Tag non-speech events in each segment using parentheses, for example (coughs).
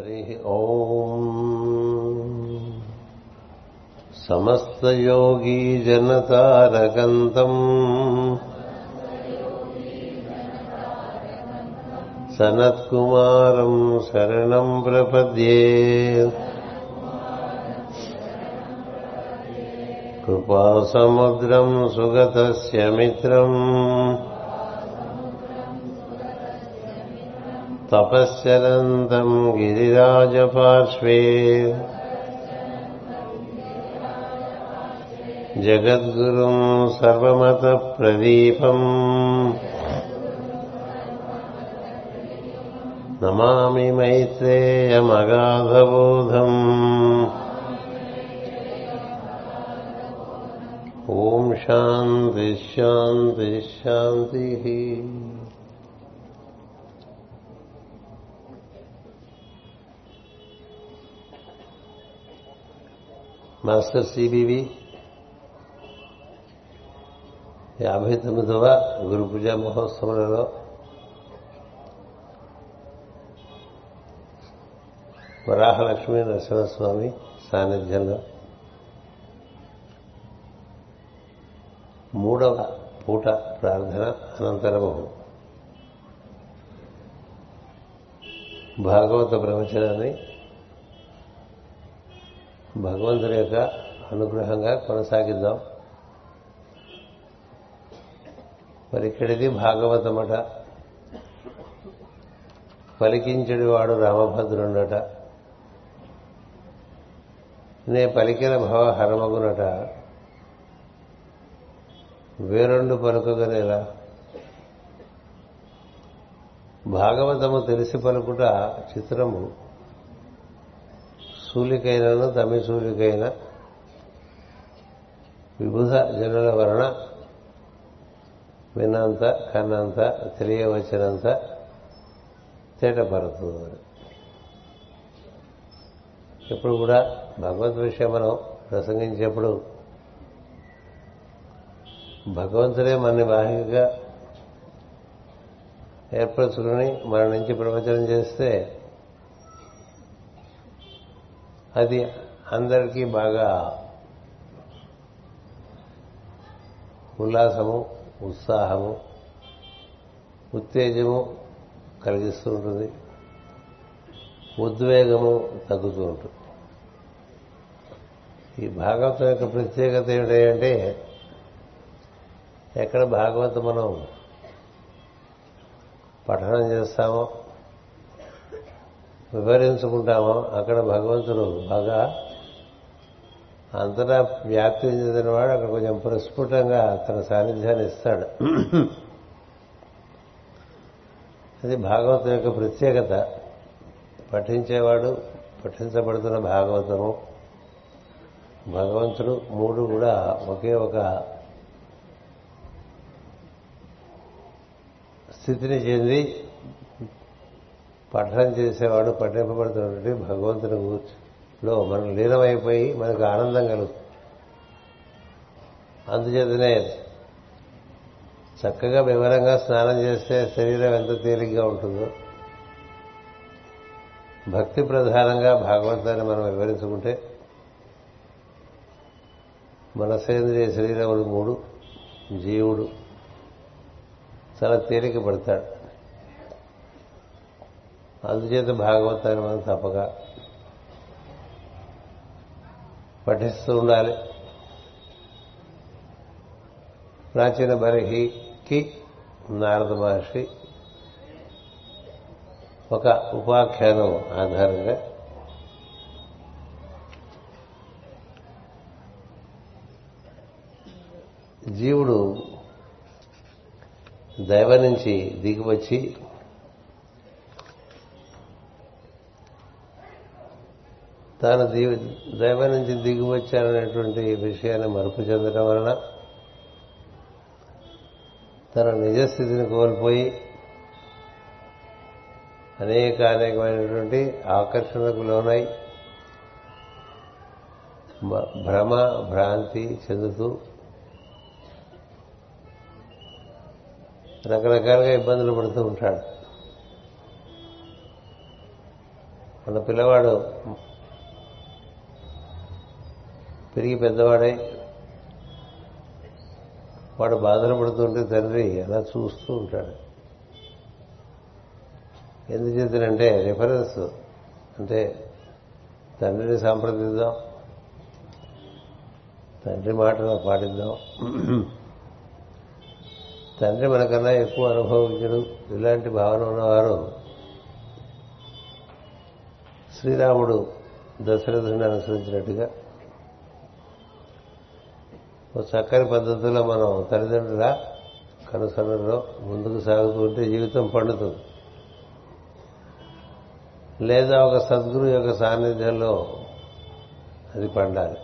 హరి ఓం. సమస్తయోగీ జనతారకంతం సనత్కుమారం శరణం ప్రపద్యే. కృపాసముద్రం సుగతస్య మిత్రం. తపశ్చరంతం గిరిరాజపార్శ్వే. జగద్గురుం సర్వమత ప్రదీపం నమామి మైత్రేయమగాధబోధం. ఓం శాంతి. Master CBV. యాభై తొమ్మిదవ గురు పూజా మహోత్సవాలలో వరాహలక్ష్మి నరసింహస్వామి సాన్నిధ్యంలో మూడవ పూట ప్రార్థన అనంతరము. భాగవత ప్రవచనాన్ని భగవంతుని యొక్క అనుగ్రహంగా కొనసాగిద్దాం. మరి ఇక్కడిది భాగవతమట పలికించడి వాడు రామభద్రుండట. నే పలికిన భవ హరమగునట. వేరొండు పలుకగనేలా భాగవతము తెలిసి పలుకుట చిత్రము. సూలికైనను తమిసూలికైన విబుధ జనుల వలన విన్నంత కన్నంత తెలియవచ్చినంత తేటపరుతుంది ఇప్పుడు కూడా భగవద్ విషయం మనం ప్రసంగించేప్పుడు భగవంతుడే మన బాహ్యంగా ఏర్పరచుకుని మన నుంచి ప్రవచనం చేస్తే అది అందరికీ బాగా ఉల్లాసము ఉత్సాహము ఉత్తేజము కలిగిస్తూ ఉంటుంది. ఉద్వేగము తగ్గుతూ ఉంటుంది. ఈ భాగవతం యొక్క ప్రత్యేకత ఏమిటంటే ఎక్కడ భాగవతం మనం పఠనం చేస్తామో వివరించుకుంటామో అక్కడ భగవంతుడు బాగా అంతటా వ్యాప్తి చెందిన వాడు అక్కడ కొంచెం ప్రస్ఫుటంగా తన సాన్నిధ్యాన్ని ఇస్తాడు. అది భాగవతం యొక్క ప్రత్యేకత. పఠించేవాడు పఠించబడుతున్న భాగవతము భగవంతుడు మూడు కూడా ఒకే ఒక స్థితిని చెంది పఠనం చేసేవాడు పఠింపబడుతున్నటువంటి భగవంతుని లో మనం లీనమైపోయి మనకు ఆనందం కలుగుతుంది. అందుచేతనే చక్కగా వివరంగా స్నానం చేస్తే శరీరం ఎంత తేలిగ్గా ఉంటుందో భక్తి ప్రధానంగా భాగవతాన్ని మనం వివరించుకుంటే మనసేంద్రియ శరీరములు మూడు జీవుడు చాలా తేలిక పడతాడు అందుచేత భాగవతాన్ని మనం తప్పక పఠిస్తూ ఉండాలి. ప్రాచీన బరిహికి నారద మహర్షి ఒక ఉపాఖ్యానం ఆధారంగా జీవుడు దైవ నుంచి దిగివచ్చి తాను దైవం నుంచి దిగివచ్చారనేటువంటి విషయాన్ని మరుపు చెందడం వలన తన నిజస్థితిని కోల్పోయి అనేక అనేకమైనటువంటి ఆకర్షణకు లోనై భ్రమ భ్రాంతి చెందుతూ రకరకాలుగా ఇబ్బందులు పడుతూ ఉంటాడు. మన పిల్లవాడు పెరిగి పెద్దవాడై. వాడు బాధలు పడుతుంటే తండ్రి అలా చూస్తూ ఉంటాడు. ఎందుచేతనంటే రిఫరెన్స్ అంటే తండ్రిని సంప్రదిద్దాం. తండ్రి మాటలు పాటిద్దాం. తండ్రి మనకన్నా ఎక్కువ అనుభవించడం. ఇలాంటి భావన ఉన్నవారు శ్రీరాముడు దశరథుని అనుసరించినట్టుగా ఓ చక్కని పద్ధతిలో మనం తల్లిదండ్రుల కనుసనలో ముందుకు సాగుతూ ఉంటే జీవితం పండుతుంది. లేదా ఒక సద్గురు యొక్క సాన్నిధ్యంలో అది పండాలి.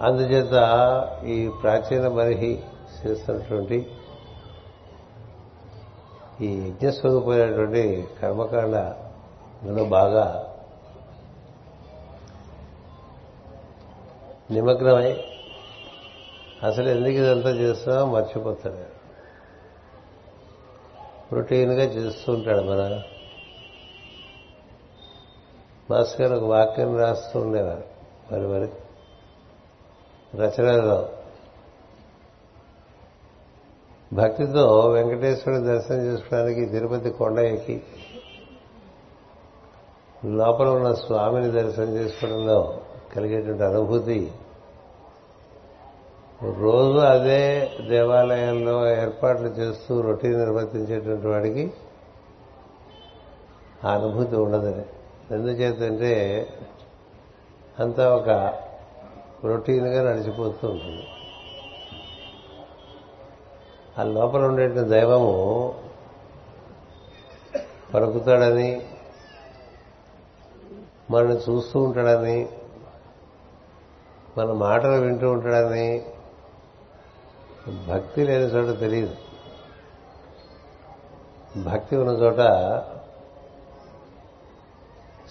అందుచేత ఈ ప్రాచీన మరిహి చేస్తున్నటువంటి ఈ యజ్ఞస్వరూపమైనటువంటి కర్మకాండలో బాగా నిమగ్నమై అసలు ఎందుకు ఇదంతా చేస్తున్నామో మర్చిపోతాడు. రొటీన్గా చేస్తూ ఉంటాడు మన మాస్ గారు ఒక వాక్యం రాస్తూ ఉండేవారు. మరి మరి రచనలో భక్తితో వెంకటేశ్వరుని దర్శనం చేసుకోవడానికి తిరుపతి కొండ ఎక్కి లోపల ఉన్న స్వామిని దర్శనం చేసుకోవడంలో కలిగేటువంటి అనుభూతి. రోజు అదే దేవాలయంలో ఏర్పాట్లు చేస్తూ రొటీన్ నిర్వర్తించేటువంటి వాడికి ఆ అనుభూతి ఉండదని. ఎందుచేతంటే అంతా ఒక రొటీన్గా నడిచిపోతూ ఉంటుంది. ఆ లోపల ఉండేటువంటి దైవము పలుకుతాడని మనల్ని చూస్తూ ఉంటాడని మన మాటలు వింటూ ఉంటాడని భక్తి లేని చోట తెలియదు. భక్తి ఉన్న చోట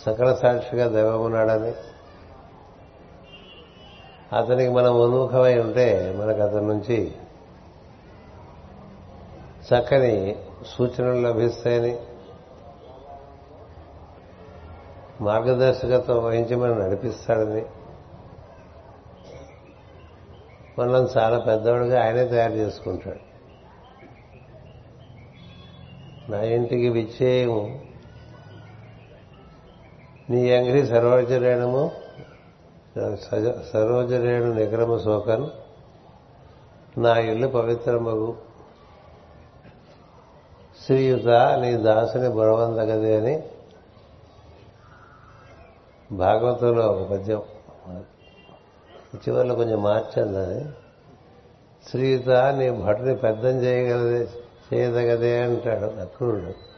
సకల సాక్షిగా దైవం ఉన్నాడని. అతనికి మనం ఉన్ముఖమై ఉంటే మనకు అతని నుంచి చక్కని సూచనలు లభిస్తాయని మార్గదర్శకత్వం వహించి మనం నడిపిస్తాడని మనం చాలా పెద్దవాడుగా ఆయనే తయారు చేసుకుంటాడు. నా ఇంటికి విచ్చేయము. నీ అంగిరి సరోజరేణము సరోజరేణు నిగ్రమ శోకన్ నా ఇల్లు పవిత్రమగు. శ్రీయుత నీ దాసుని బురవందగది అని భాగవతంలో ఒక పద్యం. చివరిలో కొంచెం మార్చాను దాన్ని శ్రీయుత నీ భటుని పెద్దం చేయగలదే చేయదగదే అంటాడు అక్రూరుడు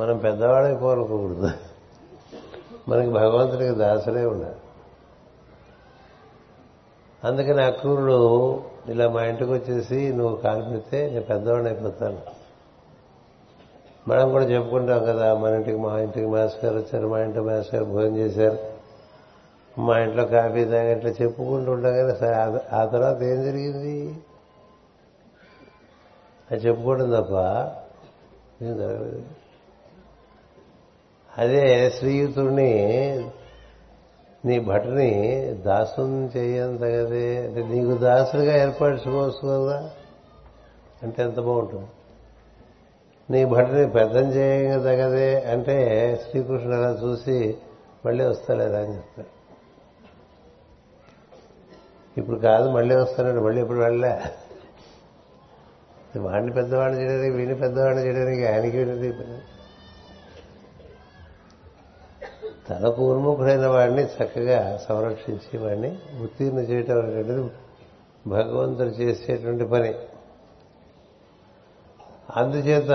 మనం పెద్దవాడైపోనుకోకూడదు మనకి భగవంతుడికి దాసలే ఉండాలి. అందుకని అక్రూరుడు ఇలా మా ఇంటికి వచ్చేసి నువ్వు కాల్పితే నేను పెద్దవాడిని అయిపోతాను. మనం కూడా చెప్పుకుంటాం కదా మన ఇంటికి మా ఇంటికి మాస్టర్ వచ్చారు మా ఇంటి మాస్టర్ భోజనం చేశారు. మా ఇంట్లో కాఫీ తాగి ఇట్లా చెప్పుకుంటూ ఉండగా సరే. ఆ తర్వాత ఏం జరిగింది? అది చెప్పుకోవడం తప్ప ఏం జరగలేదు. అదే శ్రీయుతుడిని నీ భటని దాసుని చేయంత కదే అంటే నీకు దాసుడిగా ఏర్పరచుకోవచ్చు కదా అంటే ఎంత బాగుంటుంది. నీ భటని పెద్దం చేయగదగదే అంటే శ్రీకృష్ణుడు అలా చూసి మళ్ళీ వస్తలేదా అని చెప్తాడు. ఇప్పుడు కాదు మళ్ళీ వస్తానండి మళ్ళీ ఎప్పుడు వెళ్ళలే? వాడిని పెద్దవాడిని చేయడానికి వీడిని పెద్దవాడిని చేయడానికి ఆయనకి వినది తనకు ఉన్ముఖుడైన వాడిని చక్కగా సంరక్షించి వాడిని ఉత్తీర్ణ చేయటం అనేటువంటిది భగవంతుడు చేసేటువంటి పని. అందుచేత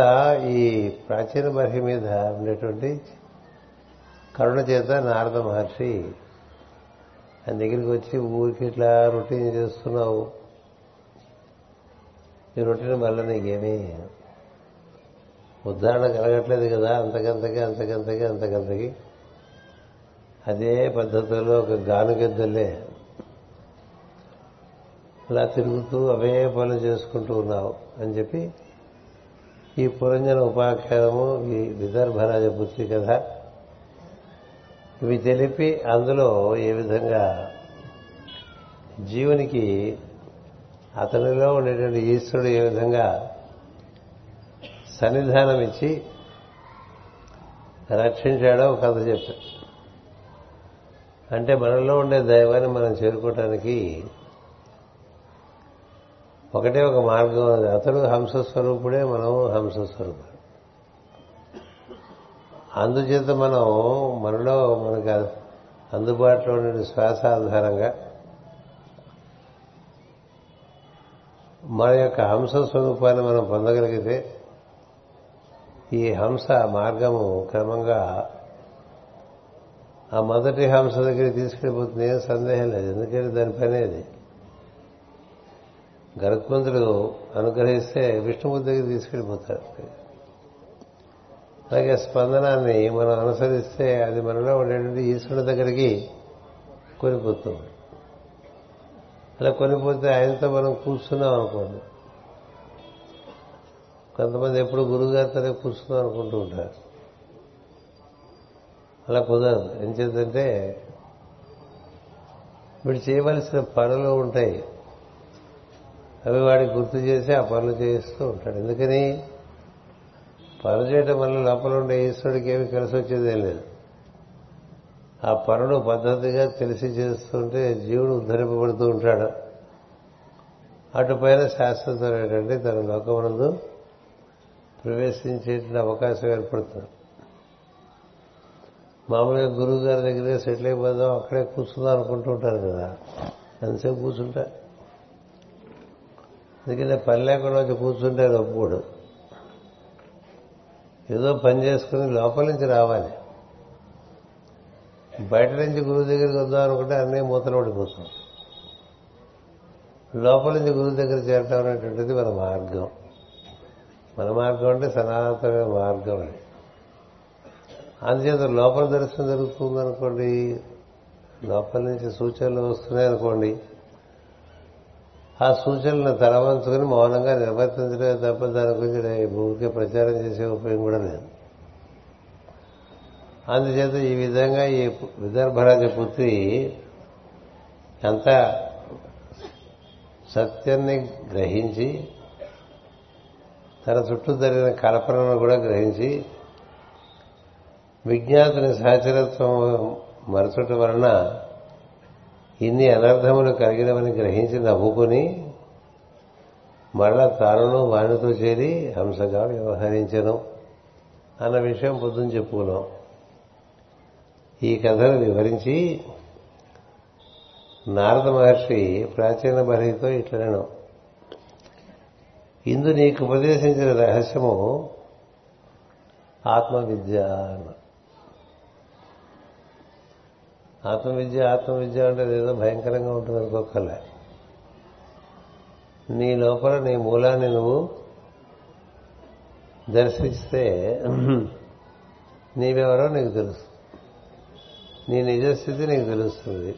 ఈ ప్రాచీన మహి మీద ఉండేటువంటి కరుణ చేత నారద మహర్షి ఆయన దగ్గరికి వచ్చి ఊరికి ఇట్లా రొటీన్ చేస్తున్నావు. ఈ రొటీన్ మళ్ళీ నీకేమీ ఉదాహరణ కలగట్లేదు కదా అంతకంతకి అంతకంతకి అంతకంతకి. అదే పద్ధతిలో ఒక గానుగెద్దలే అలా తిరుగుతూ అవే పనులు చేసుకుంటూ ఉన్నావు అని చెప్పి ఈ పురంజన ఉపాఖ్యానము ఈ విదర్భరాజ పుత్రి కథ ఇవి తెలిపి అందులో ఏ విధంగా జీవునికి అతనిలో ఉండేటువంటి ఈశ్వరుడు ఏ విధంగా సన్నిధానం ఇచ్చి రక్షించాడో ఒక కథ చెప్పాడు అంటే మనలో ఉండే దైవాన్ని మనం చేరుకోవటానికి ఒకటే ఒక మార్గం. అతడు హంసస్వరూపుడే మనం హంసస్వరూపుడు అందుచేత మనం మనలో మనకు అందుబాటులో ఉండే శ్వాస ఆధారంగా మన యొక్క హంస స్వరూపాన్ని మనం పొందగలిగితే ఈ హంస మార్గము క్రమంగా ఆ మొదటి హంస దగ్గరికి తీసుకెళ్ళిపోతుంది. ఏం సందేహం లేదు. ఎందుకంటే దాని పని అది. గరుత్మంతుడు అనుగ్రహిస్తే విష్ణుమూర్తి దగ్గర తీసుకెళ్ళిపోతాడు అలాగే స్పందనాన్ని మనం అనుసరిస్తే అది మనలో ఉండేటువంటి ఈశ్వరుడి దగ్గరికి కొనిపోతుంది. అలా కొనిపోతే ఆయనతో మనం కూర్చున్నాం అనుకోండి. కొంతమంది ఎప్పుడు గురువుగారితోనే కూర్చున్నాం అనుకుంటూ ఉంటారు. అలా కుదరదు. ఏం చేద్దంటే వీడు చేయవలసిన పనులు ఉంటాయి. అవి వాడికి గుర్తు చేసి ఆ పనులు చేస్తూ ఉంటాడు. ఎందుకని? పనులు చేయటం వల్ల లోపల ఉండే ఈశ్వరుడికి ఏమి కలిసి వచ్చేదేం లేదు. ఆ పనులు పద్ధతిగా తెలిసి చేస్తుంటే జీవుడు ఉద్ధరింపబడుతూ ఉంటాడు. అటుపైన శాశ్వతమైనటువంటి తన లోకమునందు ప్రవేశించేటువంటి అవకాశం ఏర్పడుతుంది. మామూలుగా గురువు గారి దగ్గరే సెటిల్ అయిపోదాం అక్కడే కూర్చుందాం అనుకుంటూ ఉంటారు కదా. ఎంతసేపు కూర్చుంటా ఎందుకంటే పని లేకుండా వచ్చి కూర్చుంటే అది ఏదో పని చేసుకుని లోపల నుంచి రావాలి. బయట నుంచి గురువు దగ్గరికి వద్దాం అనుకుంటే అన్నీ మూతలు పడిపోతాం లోపల నుంచి గురువు దగ్గర చేరటం అనేటువంటిది మన మార్గం. మన మార్గం అంటే సనాతన మార్గం అని అందుచేత లోపల దర్శనం జరుగుతుంది అనుకోండి లోపల నుంచి సూచనలు వస్తున్నాయి అనుకోండి ఆ సూచనలను తలవంచుకొని మౌనంగా నిర్వర్తించడమే తప్ప దాని గురించి భూమికి ప్రచారం చేసే ఉపయోగం కూడా లేదు. అందుచేత ఈ విధంగా ఈ విదర్భరాజ పుత్రి ఎంత సత్యాన్ని గ్రహించి తన చుట్టూ జరిగిన కల్పనను కూడా గ్రహించి విజ్ఞాతుని సహచరత్వం మరచటం వలన ఇన్ని అనర్థములు కలిగినవని గ్రహించి నవ్వుకుని మళ్ళా తానును వాణితో చేరి హంసగా వ్యవహరించను అన్న విషయం పొద్దున చెప్పుకున్నాం. ఈ కథను వివరించి నారద మహర్షి ప్రాచీన భరితో ఇట్లనను. ఇందు నీకు ఉపదేశించిన రహస్యము ఆత్మవిద్య అన్నారు ఆత్మవిద్య ఆత్మవిద్య అంటే ఏదో భయంకరంగా ఉంటుంది అనుకోకలే నీ లోపల నీ మూలాన్ని నువ్వు దర్శిస్తే నీవెవరో నీకు తెలుసు. నీ నిజస్థితి నీకు తెలుస్తుంది.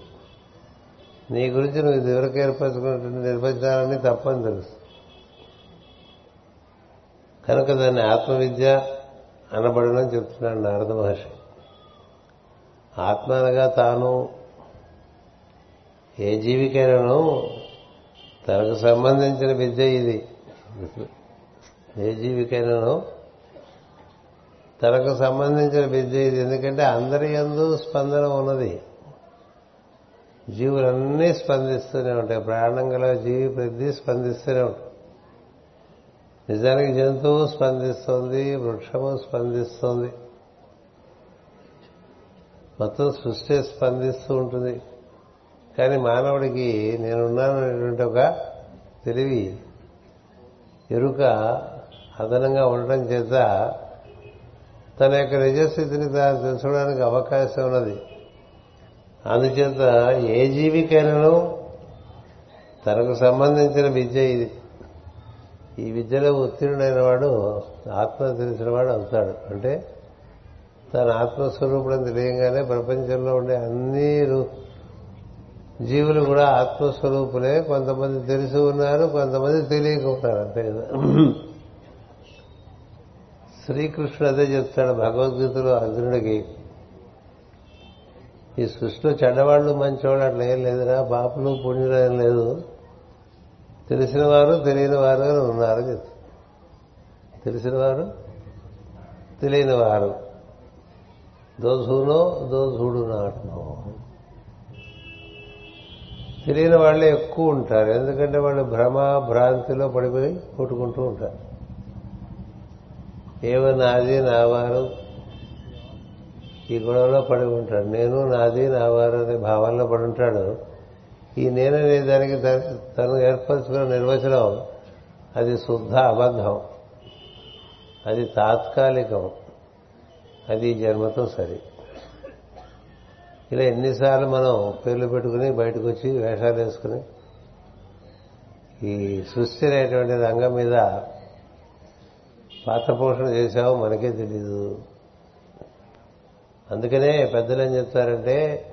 నీ గురించి నువ్వు ఇదివరకు ఏర్పరచుకున్నటువంటి నిర్వచనాలన్నీ తప్పని తెలుసు. కనుక దాన్ని ఆత్మవిద్య అనబడనని చెప్తున్నాడు నారద మహర్షి. ఆత్మ అనగా తాను. ఏ జీవికైనాను తనకు సంబంధించిన విద్య ఇది. ఏ జీవికైనాను తనకు సంబంధించిన విద్య ఇది. ఎందుకంటే అందరి ఎందు స్పందన ఉన్నది. జీవులన్నీ స్పందిస్తూనే ఉంటాయి. ప్రాణం గల జీవి ప్రతి స్పందిస్తూనే ఉంటాయి. నిజానికి జంతువు స్పందిస్తోంది వృక్షము స్పందిస్తోంది. మొత్తం సృష్టి స్పందిస్తూ ఉంటుంది. కానీ మానవుడికి నేనున్నాననేటువంటి ఒక తెలివి ఎరుక అదనంగా ఉండటం చేత తన యొక్క నిజస్థితిని తాను తెలుసుకోవడానికి అవకాశం ఉన్నది. అందుచేత ఏ జీవికైనాను తనకు సంబంధించిన విద్య ఇది. ఈ విద్యలో ఉత్తీర్ణుడైన వాడు ఆత్మ తెలిసిన వాడు అవుతాడు. అంటే తన ఆత్మస్వరూపుడని తెలియగానే ప్రపంచంలో ఉండే అన్ని జీవులు కూడా ఆత్మస్వరూపులే. కొంతమంది తెలిసి ఉన్నారు కొంతమంది తెలియక అంతే కదా. శ్రీకృష్ణుడు అదే చెప్తాడు భగవద్గీతలో అర్జునుడికి. ఈ సృష్టిలో చెడ్డవాళ్ళు మంచివాళ్ళు అట్లా ఏం లేదురా బాపులు పుణ్యులు ఏం లేదు. తెలిసిన వారు తెలియని వారు అని ఉన్నారు చెప్తారు తెలిసిన వారు తెలియని వారు. Those who know those who do not know తెలియని వాళ్ళే ఎక్కువ ఉంటారు. ఎందుకంటే వాళ్ళు భ్రమ భ్రాంతిలో పడిపోయి కొట్టుకుంటూ ఉంటారు. ఏవో నాది నావారు ఈ గొడవలో పడి ఉంటాడు నేను నాది నావారు అనే భావాల్లో పడి ఉంటాడు. ఈ నేననే దానికి తన- తను ఏర్పరచుకున్న నిర్వచనం అది శుద్ధ అబద్ధం. అది తాత్కాలికం. అది జన్మతో సరి. ఇలా ఎన్నిసార్లు మనం పేర్లు పెట్టుకుని బయటకు వచ్చి వేషాలు వేసుకుని ఈ సృష్టి అనేటువంటి రంగం మీద పాత్ర పోషణ చేశామో మనకే తెలీదు. అందుకనే పెద్దలు ఏం చెప్తారంటే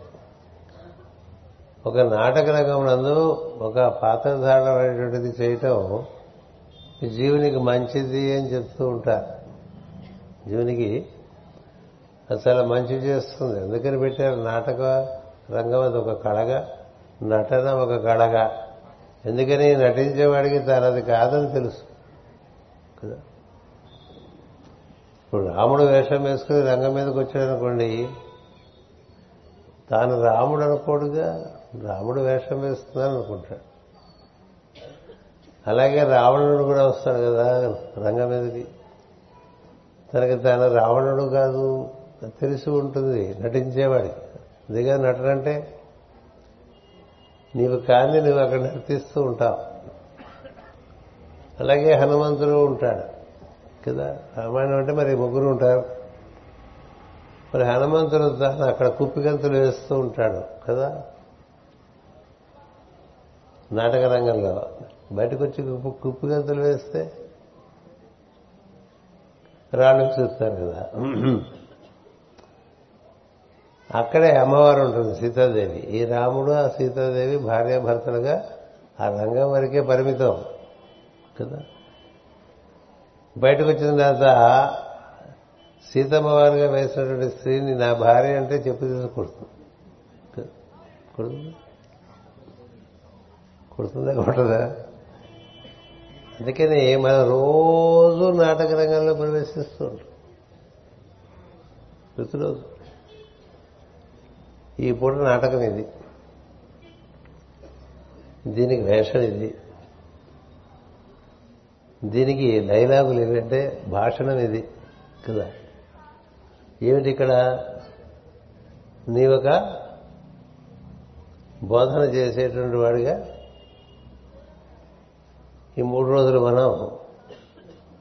ఒక నాటక రంగం నందు ఒక పాత్రధారణ అనేటువంటిది చేయటం జీవునికి మంచిది అని చెప్తూ ఉంటారు. జీవునికి అది చాలా మంచి చేస్తుంది. అందుకని పెట్టారు? నాటక రంగం అది ఒక కళగా నటన ఒక కళగా. ఎందుకని నటించేవాడికి తన అది కాదని తెలుసు. కదా? ఇప్పుడు రాముడు వేషం వేసుకుని రంగం మీదకి వచ్చాడనుకోండి తాను రాముడు అనుకోడుగా రాముడు వేషం వేస్తున్నాను అనుకుంటాడు. అలాగే రావణుడు కూడా వస్తాడు కదా రంగం మీదకి. తనకి తాను రావణుడు కాదు తెలిసి ఉంటుంది నటించేవాడికి అదిగా నటనంటే నీవు కాని నువ్వు అక్కడ నర్తిస్తూ ఉంటావు. అలాగే హనుమంతుడు ఉంటాడు కదా? రామాయణం అంటే మరి ముగ్గురు ఉంటారు. మరి హనుమంతుడు తాను అక్కడ కుప్పిగంతులు వేస్తూ ఉంటాడు కదా? నాటక రంగంలో బయటకు వచ్చి కుప్పిగంతులు వేస్తే రాళ్ళు చూస్తారు కదా? అక్కడే అమ్మవారు ఉంటుంది సీతాదేవి. ఈ రాముడు ఆ సీతాదేవి భార్యాభర్తలుగా ఆ రంగం వరకే పరిమితం. కదా? బయటకు వచ్చిన తర్వాత సీతమ్మ వారిగా వేసినటువంటి స్త్రీని నా భార్య అంటే చెప్పు తీసి కుడుతుందా కొడుతుంది? కొడుతుందా కొట్టదా? అందుకని మనం రోజు నాటక రంగంలో ప్రవేశిస్తూ ఉంటాం. ప్రతిరోజు. ఈ పూట నాటకం ఇది. దీనికి వేషం ఇది. దీనికి డైలాగులు ఏమిటంటే భాషణం ఇది కదా. ఏమిటి ఇక్కడ? నీ ఒక బోధన చేసేటువంటి వాడిగా? ఈ మూడు రోజులు మనం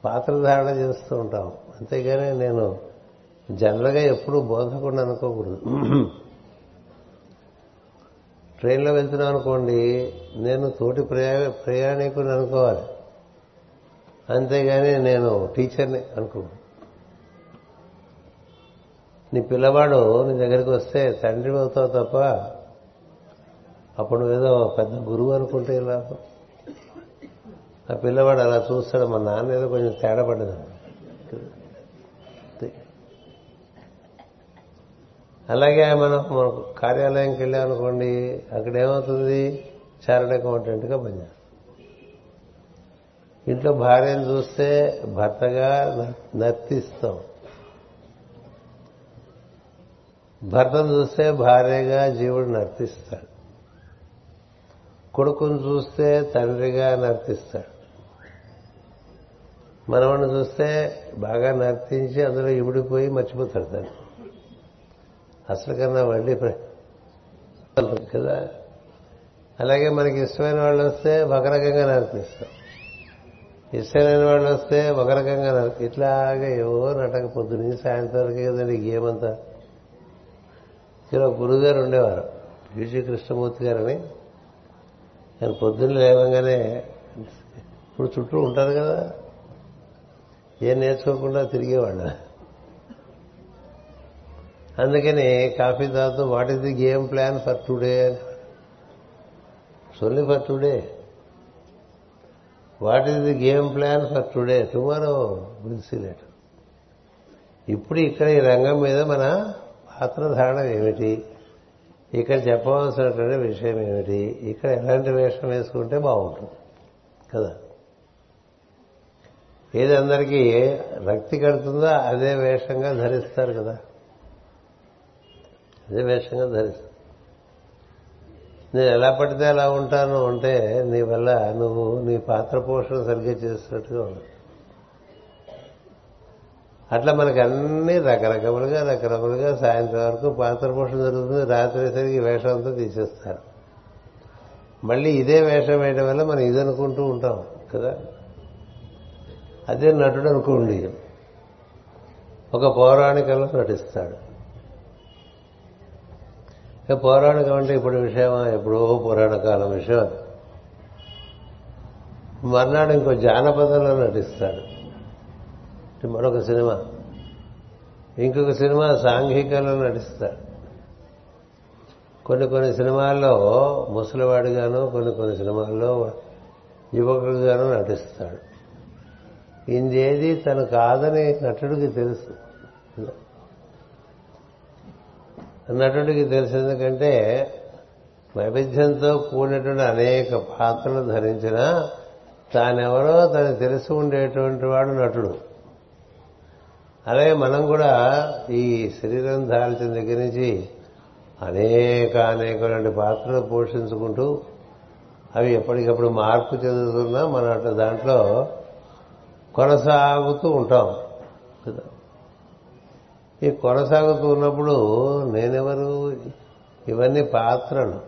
పాత్రధారణ చేస్తూ ఉంటాం. అంతేగాని నేను జనరల్గా ఎప్పుడూ బోధకుండా అనుకోకూడదు. ట్రైన్లో వెళ్తున్నాం అనుకోండి నేను తోటి ప్రయా ప్రయాణికుని అనుకోవాలి. అంతేగాని నేను టీచర్ని అనుకో నీ పిల్లవాడు నీ దగ్గరికి వస్తే తండ్రి అవుతావు తప్ప అప్పుడు నువ్వేదో పెద్ద గురువు అనుకుంటే ఇలా ఆ పిల్లవాడు అలా చూస్తాడు మా నాన్న ఏదో కొంచెం తేడా పడ్డదండి. అలాగే మనం మన కార్యాలయంకి వెళ్ళామనుకోండి అక్కడ ఏమవుతుంది? చార్టెడ్ అకౌంటెంట్గా పనిచేస్తాం ఇంట్లో భార్యను చూస్తే భర్తగా నర్తిస్తాం. భర్తను చూస్తే భార్యగా జీవుడు నర్తిస్తాడు. కొడుకును చూస్తే తండ్రిగా నర్తిస్తాడు. మనవడిని చూస్తే బాగా నర్తించి అందులో ఇమిడిపోయి మర్చిపోతాడు తను అసలు కన్నా వడ్డీ కదా. అలాగే మనకి ఇష్టమైన వాళ్ళు వస్తే ఒక రకంగా నడిపిస్తాం. ఇష్టమైన వాళ్ళు వస్తే ఒక రకంగా నడిపి ఇట్లాగే ఏవో నటక పొద్దున సాయంత్రం వరకు కదండి గేమంతా గేమ్ అంతా ఇక్కడ ఒక గురుగారు ఉండేవారు. విజయ కృష్ణమూర్తి గారని. ఆయన పొద్దున్న లేవగానే ఇప్పుడు చుట్టూ ఉంటారు కదా. ఏం నేర్చుకోకుండా తిరిగేవాళ్ళు. అందుకని కాఫీ తాగుతూ what is the game plan for today అని. సొల్లి for today what is the game plan for today tomorrow will see ఇప్పుడు ఇక్కడ ఈ రంగం మీద మన పాత్రధారణ ఏమిటి? ఇక్కడ చెప్పవలసినటువంటి విషయం ఏమిటి? ఇక్కడ ఎలాంటి వేషం వేసుకుంటే బాగుంటుంది కదా? ఏది అందరికీ రక్తి కడుతుందో అదే వేషంగా ధరిస్తారు కదా? అదే వేషంగా ధరిస్తాను నేను ఎలా పడితే అలా ఉంటాను అంటే నీ వల్ల నువ్వు నీ పాత్ర పోషణ సరిగ్గా చేస్తున్నట్టుగా ఉంది అట్లా మనకు అన్ని రకరకములుగా రకరకాలుగా సాయంత్రం వరకు పాత్ర పోషణ జరుగుతుంది రాత్రి సరికి వేషం అంతా తీసేస్తారు. మళ్ళీ ఇదే వేషం వేయడం వల్ల మనం ఇది అనుకుంటూ ఉంటాం కదా? అదే నటుడు అనుకోండి. ఒక పౌరాణికంలో నటిస్తాడు. పౌరాణికం అంటే ఇప్పుడు విషయమా ఎప్పుడో పురాణ కాలం విషయం. అది మర్నాడు ఇంకో జానపదంలో నటిస్తాడు. మరొక సినిమా. ఇంకొక సినిమా సాంఘికలో నటిస్తాడు. కొన్ని కొన్ని సినిమాల్లో ముసలివాడిగాను కొన్ని కొన్ని సినిమాల్లో యువకుడిగాను నటిస్తాడు. ఇందేది తను కాదని నటుడికి తెలుస్తుంది నటుడికి తెలుసు ఎందుకంటే వైవిధ్యంతో కూడినటువంటి అనేక పాత్రలు ధరించిన తానెవరో తను తెలిసి ఉండేటువంటి వాడు నటుడు. అలాగే మనం కూడా ఈ శరీరం దాల్చిన దగ్గర నుంచి అనేక అనేకటువంటి పాత్రలు పోషించుకుంటూ అవి ఎప్పటికప్పుడు మార్పు చెందుతున్నా మన అట్లా దాంట్లో కొనసాగుతూ ఉంటాం. ఈ కొనసాగుతూ ఉన్నప్పుడు నేనెవరు? ఇవన్నీ పాత్రలు.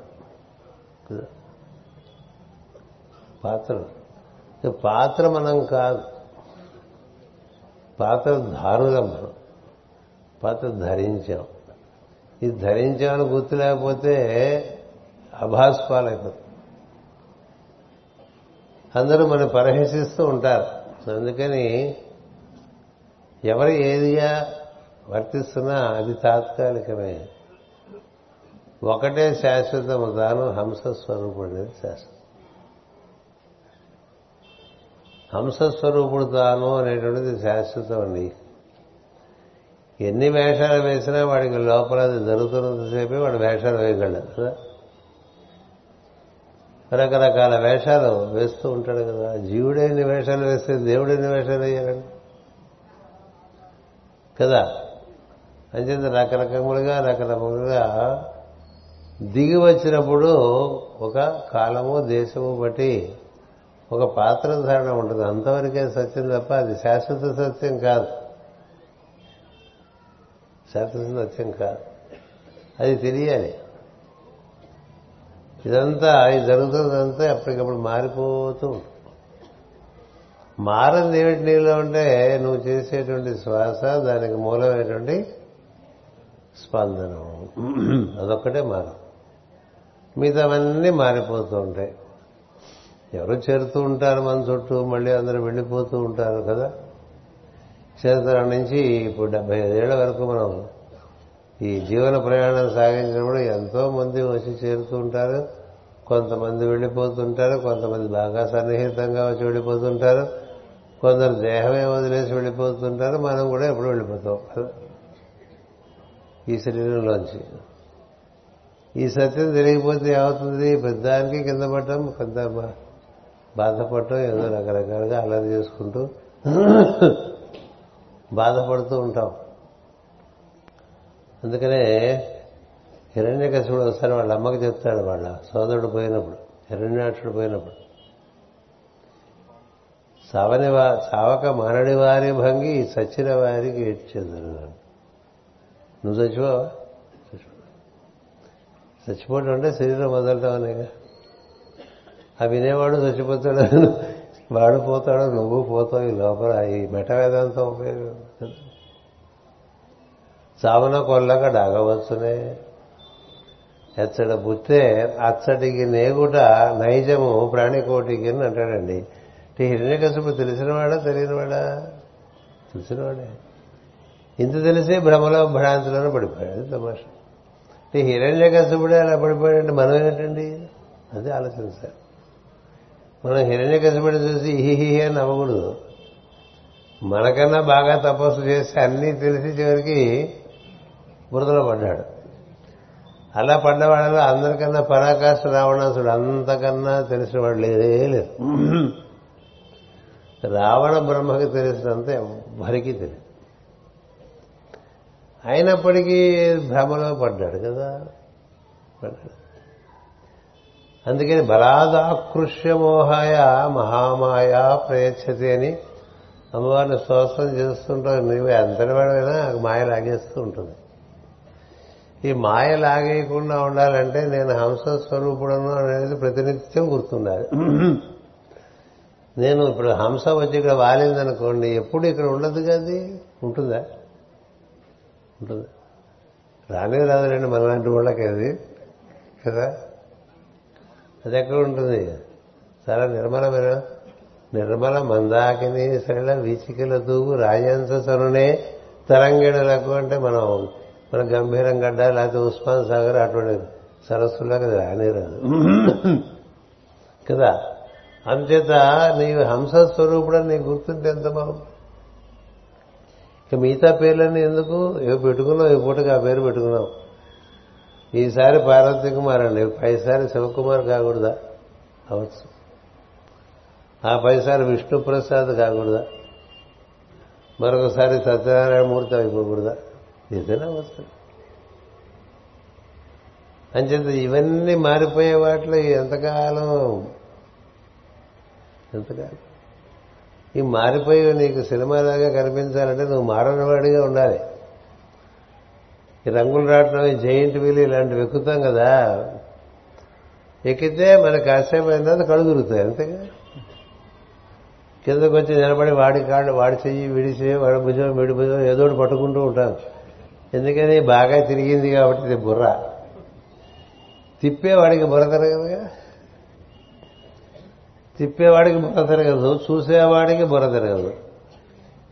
పాత్రలు. పాత్ర మనం కాదు. పాత్ర ధారులం మనం. పాత్ర ధరించాం. ఇది ధరించామని గుర్తు లేకపోతే అభాస్పాలైపోతుంది అందరూ మనం పరిహసిస్తూ ఉంటారు. అందుకని ఎవరు ఏదిగా వర్తిస్తున్నా అది తాత్కాలికమే. ఒకటే శాశ్వతము తాను హంస అనేది శాశ్వతం. హంసస్వరూపుడు తాను అనేటువంటిది శాశ్వతం అండి. ఎన్ని వేషాలు వేసినా వాడికి లోపల అది జరుగుతున్నంతసేపే వాడు వేషాలు వేయగలడు కదా? రకరకాల వేషాలు వేస్తూ ఉంటాడు కదా? జీవుడే ఎన్ని వేషాలు వేస్తే దేవుడు ఎన్ని వేషాలు వేయాలండి? కదా? అంచేత రకరకములుగా రకరకములుగా దిగి వచ్చినప్పుడు ఒక కాలము దేశము బట్టి ఒక పాత్ర ధారణ ఉంటుంది. అంతవరకే సత్యం తప్ప అది శాశ్వత సత్యం కాదు. శాశ్వత సత్యం కాదు. అది తెలియాలి. ఇదంతా ఇది జరుగుతున్నదంతా ఎప్పటికప్పుడు మారిపోతూ ఉంటుంది. మారంది ఏమిటి నీలో ఉంటే నువ్వు చేసేటువంటి శ్వాస దానికి మూలమైనటువంటి స్పందనం. అదొక్కటే మారు. మిగతావన్నీ మారిపోతూ ఉంటాయి. ఎవరు చేరుతూ ఉంటారు మన చుట్టూ మళ్ళీ అందరూ వెళ్ళిపోతూ ఉంటారు కదా? చేరుతరం నుంచి ఇప్పుడు డెబ్బై ఐదేళ్ళ వరకు మనం ఈ జీవన ప్రయాణం సాగించినప్పుడు ఎంతో మంది వచ్చి చేరుతూ ఉంటారు కొంతమంది వెళ్ళిపోతుంటారు కొంతమంది బాగా సన్నిహితంగా వచ్చి వెళ్ళిపోతుంటారు కొందరు దేహమే వదిలేసి వెళ్ళిపోతుంటారు మనం కూడా ఎప్పుడు వెళ్ళిపోతాం. కదా ఈ శరీరంలోంచి. ఈ సత్యం తెలియకపోతే ఏమవుతుంది? పెద్దానికి కింద పడటం పెద్ద బాధపడటం ఏదో రకరకాలుగా అల్లరి చేసుకుంటూ (coughs) బాధపడుతూ ఉంటాం. అందుకనే హిరణ్యకశిపుడు ఒకసారి వాళ్ళ అమ్మకి చెప్తాడు వాళ్ళ సోదరుడు పోయినప్పుడు హిరణ్యాక్షుడు పోయినప్పుడు. సవని సావక మానడి వారి భంగి చచ్చిన వారికి ఏడ్చేదరు నువ్వు చచ్చిపోవా చచ్చిపోవడం అంటే శరీరం వదలటం అనేగా ఆ వినేవాడు చచ్చిపోతాడు. వాడు పోతాడు నువ్వు పోతావు ఈ లోపల ఈ మెట వేదాంతం ఉపయోగం చావన కొల్లక డాగవచ్చునే. ఎచ్చడ బుత్తే అచ్చటికి నేగుట నైజము ప్రాణికోటికి అని అంటాడండి. హిరణ్యకశిపు తెలిసినవాడా తెలియనివాడా తెలిసినవాడే ఇంత తెలిసి భ్రమలో భ్రాంతిలోనే పడిపోయాడు. తమాషా. అంటే హిరణ్యకశిపుడే అలా పడిపోయాడంటే మనం ఏంటండి అది ఆలోచించాలి మనం హిరణ్య హిరణ్యకశిపుడు చూసి హిహి అని నవ్వకూడదు మనకన్నా బాగా తపస్సు చేసి అన్నీ తెలిసి చివరికి బురదలో పడ్డాడు. అలా పడ్డవాళ్ళలో అందరికన్నా పరాకాష్ రావణాసుడు అంతకన్నా తెలిసిన వాడు లేదే లేదు. రావణ బ్రహ్మకి తెలిసినంత ఎవ్వరికీ తెలియదు. అయినప్పటికీ భ్రమలో పడ్డాడు కదా. పడ్డాడు. అందుకని బలాదాకృష్యమోహాయ మహామాయ ప్రయచ్చతి అని అమ్మవారిని స్తోత్రం చేస్తుంటావు నువ్వు అంతటి వాడైనా మాయ లాగేస్తూ ఉంటుంది. ఈ మాయ లాగేయకుండా ఉండాలంటే నేను హంస స్వరూపుడను అనేది ప్రతినిత్యం గుర్తుండాలి. నేను ఇప్పుడు హంస వచ్చి ఇక్కడ వాలిందనుకోండి ఎప్పుడు ఇక్కడ ఉండదు కదా ఉంటుందా? ఉంటుంది. రానే రాదులేండి మనలాంటి వాళ్ళకి అది కదా? అది ఎక్కడ ఉంటుంది? చాలా నిర్మలమైన నిర్మల మందాకిని సరళ వీచికల తూగు రాజంశ సరునే తరంగిణులకు అంటే మనం మన గంభీరం గడ్డ లేకపోతే ఉస్మాన్ సాగర్ అటువంటి సరస్సులకు రానే కదా? అంచేత నీవు హంస స్వరూపుడని నీకు గుర్తుంటే ఎంత బాగుంది ఇక మిగతా పేర్లన్నీ ఎందుకు? ఏవో పెట్టుకున్నావు ఈ పూటకి ఆ పేరు పెట్టుకున్నాం. ఈసారి పార్వతి కుమార్ అండి పైసారి శివకుమార్ కాకూడదా? అవచ్చు ఆ పైసారి విష్ణుప్రసాద్ కాకూడదా? మరొకసారి సత్యనారాయణ మూర్తి అయిపోకూడదా? ఏదైనా అవచ్చు అంచేత ఇవన్నీ మారిపోయే వాటిలో ఎంతకాలం? ఎంతకాలం? ఈ మారిపోయి నీకు సినిమాలాగా కనిపించాలంటే నువ్వు మారనివాడిగా ఉండాలి. ఈ రంగులు రావటం ఈ జైంట్ వీలు ఇలాంటివి ఎక్కుతాం కదా. ఎక్కితే మన కాసేపు అయిన తర్వాత కళ్ళు దొరుకుతాయి అంతేగా? కిందకు వచ్చి నిలబడి వాడి కాళ్ళు వాడి చెయ్యి విడి చెయ్యి వాడి భుజం విడి భుజం ఏదో ఒకటి పట్టుకుంటూ ఉంటాం. ఎందుకని బాగా తిరిగింది కాబట్టి ఇది బుర్ర. తిప్పేవాడికి బుర్ర తిరగదుగా తిప్పేవాడికి బుర్ర తిరగదు చూసేవాడికి బుర్ర తిరగదు.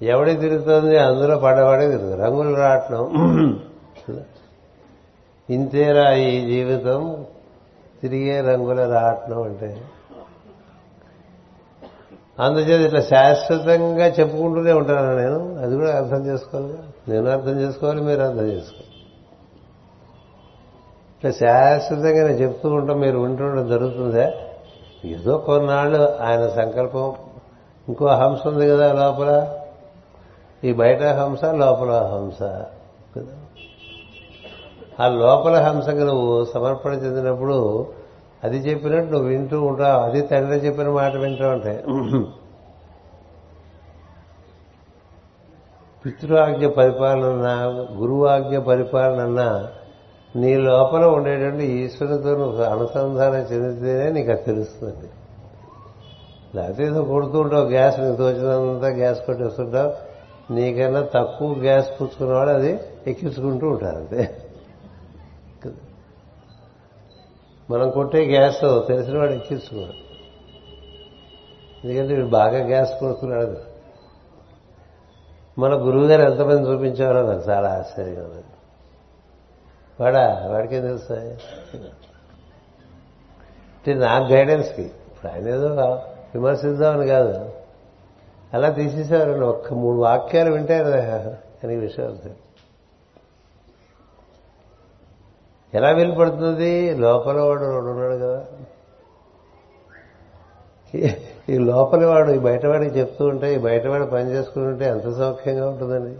ఎవడి తిరుగుతుంది? అందులో పడ్డవాడికి తిరగదు రంగులు రావటం ఇంతేరా ఈ జీవితం? తిరిగే రంగుల రావటం అంటే. అందుచేత ఇట్లా శాశ్వతంగా చెప్పుకుంటూనే ఉంటాను నేను? అది కూడా అర్థం చేసుకోవాలి. నేను అర్థం చేసుకోవాలి మీరు అర్థం చేసుకోవాలి. ఇట్లా శాశ్వతంగా నేను చెప్తూ ఉంటాం మీరు వింటుండడం జరుగుతుందే. ఏదో కొన్నాళ్ళు ఆయన సంకల్పం ఇంకో హంస ఉంది కదా లోపల. ఈ బయట హంస లోపల హంస కదా. ఆ లోపల హంసకు నువ్వు సమర్పణ చెందినప్పుడు అది చెప్పినట్టు నువ్వు వింటూ ఉంటావు. అది తండ్రి చెప్పిన మాట వింటూ ఉంటాయి పితృఆజ్ఞ పరిపాలన గురువాజ్ఞ పరిపాలన నీ లోపల ఉండేటువంటి ఈశ్వరుతో నువ్వు అనుసంధానం చెందితేనే నీకు అది తెలుస్తుంది లేకపోతే ఏదో కొడుతూ ఉంటావు గ్యాస్ నీకు తోచినంతా గ్యాస్ కొట్టేస్తుంటావు. నీకన్నా తక్కువ గ్యాస్ పుచ్చుకున్నవాడు అది ఎక్కించుకుంటూ ఉంటారు అంతే మనం కొట్టే గ్యాస్ తెలిసిన వాడు ఎక్కించుకోడు. ఎందుకంటే వీడు బాగా గ్యాస్ కొడుతున్నాడు. మన గురువు గారు ఎంతమంది చూపించేవారో నాకు చాలా ఆశ్చర్యంగా ఉన్నది వాడా? వాడికేం తెలుస్తాయి అంటే నాకు గైడెన్స్కి ఇప్పుడు ఆయన ఏదో విమర్శిద్దామని కాదు. అలా తీసేసేవారండి ఒక్క మూడు వాక్యాలు వింటారు అని విషయాలు ఎలా వెళ్ళిపడుతుంది లోపల వాడు ఉన్నాడు కదా. ఈ లోపలి వాడు ఈ బయటవాడికి చెప్తూ ఉంటే ఈ బయటవాడు పని చేసుకుంటుంటే ఎంత సౌఖ్యంగా ఉంటుందండి.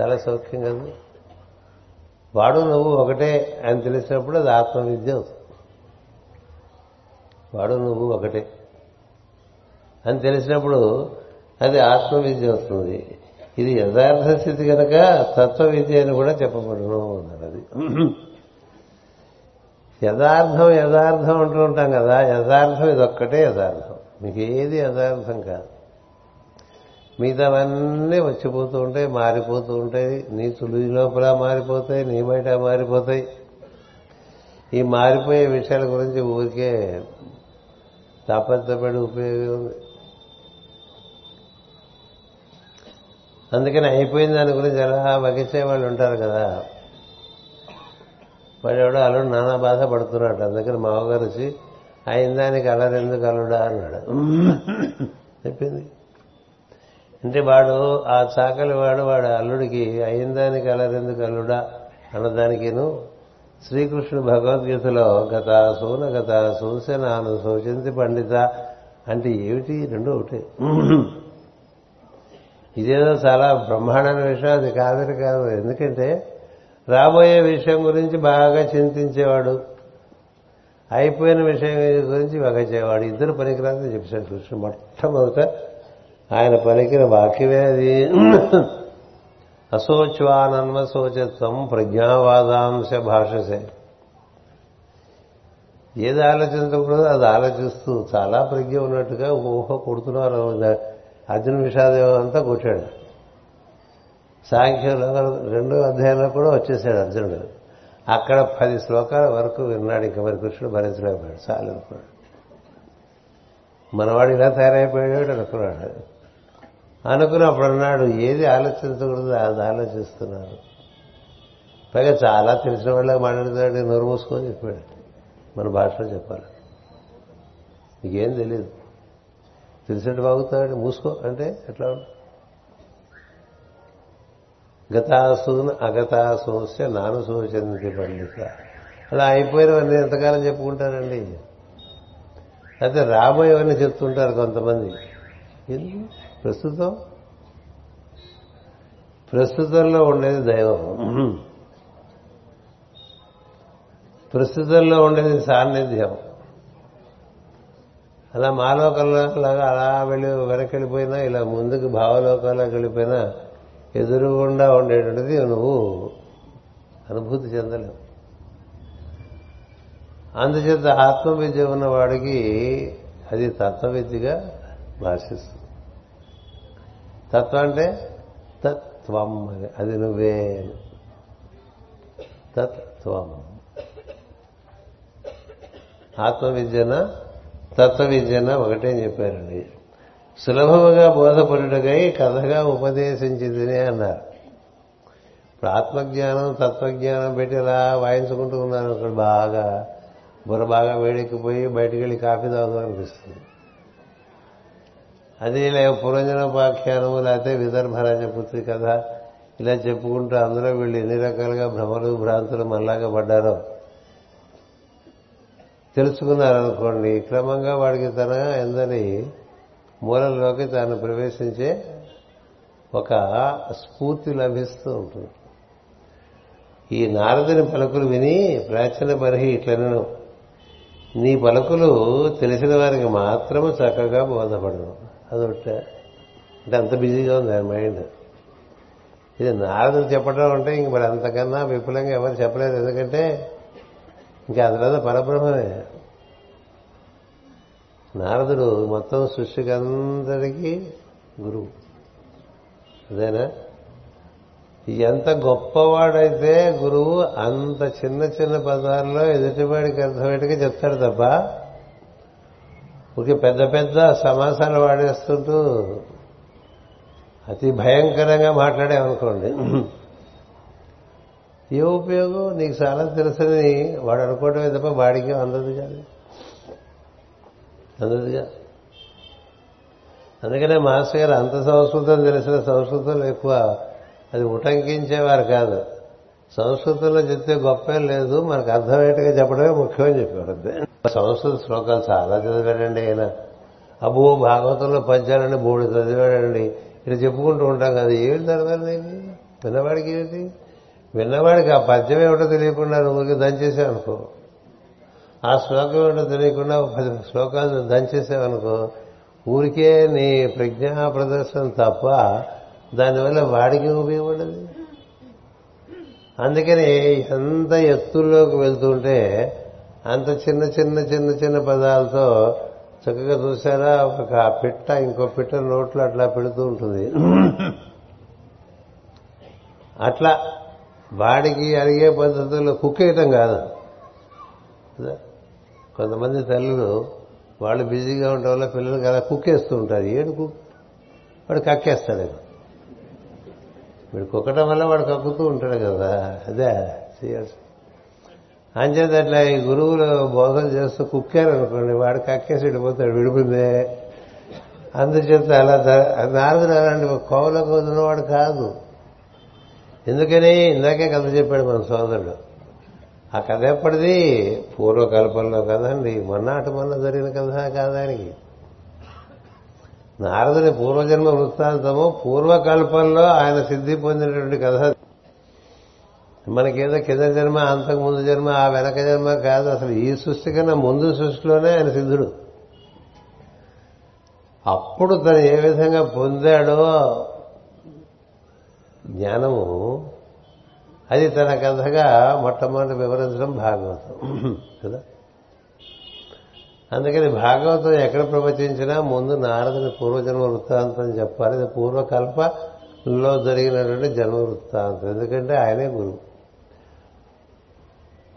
చాలా సౌఖ్యం కదా. వాడు నువ్వు ఒకటే అని తెలిసినప్పుడు అది ఆత్మవిద్య అవుతుంది వాడు నువ్వు ఒకటే అని తెలిసినప్పుడు అది ఆత్మవిద్య అవుతుంది ఇది యథార్థ స్థితి కనుక తత్వ విద్య అని కూడా చెప్పబడను అన్నారు అది. యథార్థం యథార్థం అంటూ ఉంటాం కదా యథార్థం ఇదొక్కటే యథార్థం. మీకు ఏది యథార్థం కాదు. మిగతావన్నీ వచ్చిపోతూ ఉంటాయి మారిపోతూ ఉంటాయి. నీ తులి లోపల మారిపోతాయి నీ బయట మారిపోతాయి. ఈ మారిపోయే విషయాల గురించి ఊరికే తాపత్రపడి ఉపయోగం ఉంది. అందుకని అయిపోయిన దాని గురించి ఎలా వగించే వాళ్ళు ఉంటారు కదా. వాడెవడో అల్లుడు నానా బాధ పడుతున్నాడు అందుకని మామగారు వచ్చి అయిన దానికి అలరెందుకు అల్లుడా? అన్నాడు. చెప్పింది. అంటే వాడు ఆ చాకలి వాడు వాడు అల్లుడికి అయిందానికి అలరెందుకు అల్లుడా అన్నదానికిను? శ్రీకృష్ణుడు భగవద్గీతలో గత సూన గత సూసనాను సూచించి పండిత అంటే ఏమిటి? రెండు ఒకటే. ఇదేదో చాలా బ్రహ్మాండమైన విషయం అది కాదని కాదు. ఎందుకంటే రాబోయే విషయం గురించి బాగా చింతించేవాడు. అయిపోయిన విషయం గురించి వగచేవాడు ఇద్దరు పనికిరాదని చెప్పాడు కృష్ణ మొట్టమొదట ఆయన పలికిన వాక్యమే అది అశోచ్వానన్వశోచత్వం ప్రజ్ఞావాదాంశ భాషసే. ఏది ఆలోచించకూడదు అది ఆలోచిస్తూ చాలా ప్రజ్ఞ ఉన్నట్టుగా ఊహ కొడుతున్నారు అర్జున విషాదేవం అంతా కొట్టాడు. సాంఖ్యంలో రెండో అధ్యాయంలో కూడా వచ్చేసాడు అర్జునుడు. అక్కడ పది శ్లోకాల వరకు విన్నాడు ఇంకా మరి కృష్ణుడు భరించలేకపోయాడు. చాలు అనుకున్నాడు. మనవాడు ఇలా తయారైపోయాడు అనుకున్నాడు. అనుకున్నప్పుడు అన్నాడు ఏది ఆలోచించకూడదు అది ఆలోచిస్తున్నారు. పైగా చాలా తెలిసిన వాళ్ళకి మాట్లాడుతున్నాడు నోరు మూసుకొని చెప్పాడు. మన భాషలో చెప్పాలి. నీకేం తెలియదు తెలిసినట్టు బాగుతాడు మూసుకో అంటే ఎట్లా గతాసూన్ అగతాసూస్య నాను సూచంది పండిత. అలా అయిపోయినవన్నీ ఎంతకాలం చెప్పుకుంటారండి? అయితే రాబోయేవన్నీ చెప్తుంటారు కొంతమంది. ఎందుకు? ప్రస్తుతం? ప్రస్తుతంలో ఉండేది దైవం. ప్రస్తుతంలో ఉండేది సాన్నిధ్యం. అలా మాలోకంలో లాగా అలా వెళ్ళి వెనక్కి వెళ్ళిపోయినా ఇలా ముందుకు భావలోకంలోకి వెళ్ళిపోయినా ఎదురుగుండా ఉండేటువంటిది నువ్వు అనుభూతి చెందలేవు. అందుచేత ఆత్మవిద్య ఉన్నవాడికి అది తత్వవిద్యగా భాషిస్తుంది. తత్వం అంటే తత్వం అని. అది నువ్వే తత్వం. ఆత్మవిద్యన తత్వవిద్యన ఒకటే చెప్పారండి. సులభముగా బోధపడుటకై కథగా ఉపదేశించింది అన్నారు. ఇప్పుడు ఆత్మజ్ఞానం తత్వజ్ఞానం పెట్టి ఇలా వాయించుకుంటూ ఉన్నారు. అక్కడ బాగా బుర్ర బాగా వేడెక్కిపోయి బయటికి వెళ్ళి కాఫీ తాగుదాం అనిపిస్తుంది. అది లేక పురంజనోపాఖ్యానము లేకపోతే విదర్భరాజపుత్రి కథ ఇలా చెప్పుకుంటూ అందులో వీళ్ళు ఎన్ని రకాలుగా భ్రమలు భ్రాంతులు మనలాగా పడ్డారో తెలుసుకున్నారనుకోండి. క్రమంగా వాడికి తన ఎందని మూలంలోకి తాను ప్రవేశించే ఒక స్ఫూర్తి లభిస్తూ ఉంటుంది. ఈ నారదుని పలుకులు విని ప్రాచీన పరిహి ఇట్లనను నీ పలుకులు తెలిసిన వారికి మాత్రము చక్కగా బోధపడను. అదొట్ట అంటే అంత బిజీగా ఉంది ఆయన మైండ్. ఇది నారదు చెప్పడం అంటే ఇంక మరి అంతకన్నా విపులంగా ఎవరు చెప్పలేదు. ఎందుకంటే ఇంకా అందులో పరబ్రహ్మమే. నారదుడు మొత్తం సృష్టికి అందరికీ గురువు. అదేనా? ఎంత గొప్పవాడైతే గురువు అంత చిన్న చిన్న పదాల్లో ఎదుటివాడికి అర్థమయ్యేట్టుగా చెప్తాడు తప్ప ఒక పెద్ద పెద్ద సమాసాలు వాడేస్తుంటూ అతి భయంకరంగా మాట్లాడామనుకోండి. ఏ ఉపయోగం? నీకు చాలా తెలుసని వాడు అనుకోవటమే తప్ప వాడికి అందదు కాదు. అందదుగా అందుకనే మాస్టర్ గారు అంత సంస్కృతం తెలిసిన సంస్కృతంలో ఎక్కువ అది ఉటంకించేవారు కాదు. సంస్కృతంలో చెప్తే గొప్ప లేదు మనకు అర్థమయ్యేట్టుగా చెప్పడమే ముఖ్యమని చెప్పేవారు అంతే. సంస్కృత శ్లోకాలు చాలా చదివాడండి ఆయన. అబ్బో భాగవతంలో పద్యాలని మూడు చదివాడండి. ఇట్లా చెప్పుకుంటూ ఉంటాం కదా ఏమి చదవాలి విన్నవాడికి ఏమిటి విన్నవాడికి ఆ పద్యం ఏమిటో తెలియకుండా ఊరికి దంచేసామనుకో ఆ శ్లోకం ఏమిటో తెలియకుండా పది శ్లోకాలు దంచేసామనుకో ఊరికే నీ ప్రజ్ఞా ప్రదర్శన తప్ప దానివల్ల వాడికి ఉపయోగపడదు. అందుకని ఎంత ఎత్తుల్లోకి వెళ్తుంటే అంత చిన్న చిన్న చిన్న చిన్న పదాలతో చక్కగా చూసారా ఒక పిట్ట ఇంకో పిట్ట నోట్లో అట్లా పెడుతూ ఉంటుంది. అట్లా వాడికి అడిగే పద్ధతుల్లో కుక్కేయటం కాదు. కొంతమంది తల్లులు వాళ్ళు బిజీగా ఉండటం వల్ల పిల్లలకి అలా కుక్కేస్తూ ఉంటారు. ఏడు కుక్? వాడు కక్కేస్తాడు. వీడు కుక్కటం వల్ల వాడు కక్కుతూ ఉంటాడు కదా. అదే చేయాల్సి అంచేత అట్లా ఈ గురువులు బోధన చేస్తూ కుక్కారు అనుకోండి వాడు కక్కేసి విడిపోతాడు విడిపోయిందే అందుచేత అలా నారదుడు అలాంటి కోవలకు వదిలినవాడు కాదు. ఎందుకని? ఇందాకే కథ చెప్పాడు మన సోదరుడు. ఆ కథ ఎప్పటిది? పూర్వకల్పంలో కదండి. మొన్నటి మొన్న జరిగిన కథ కాదానికి నారదుని పూర్వజన్మ వృత్తాంతము పూర్వకల్పంలో ఆయన సిద్ధి పొందినటువంటి కథ మనకేదో కింద జన్మ అంతకు ముందు జన్మ ఆ వెనక జన్మ కాదు. అసలు ఈ సృష్టి కన్నా ముందు సృష్టిలోనే ఆయన సిద్ధుడు. అప్పుడు తను ఏ విధంగా పొందాడో జ్ఞానము అది తన కథగా మొట్టమొదటి వివరించడం భాగవతం. కదా? అందుకని భాగవతం ఎక్కడ ప్రవచించినా ముందు నారదుని పూర్వజన్మ వృత్తాంతం చెప్పాలి. ఇది పూర్వకల్పలో జరిగినటువంటి జన్మ వృత్తాంతం. ఎందుకంటే ఆయనే గురువు.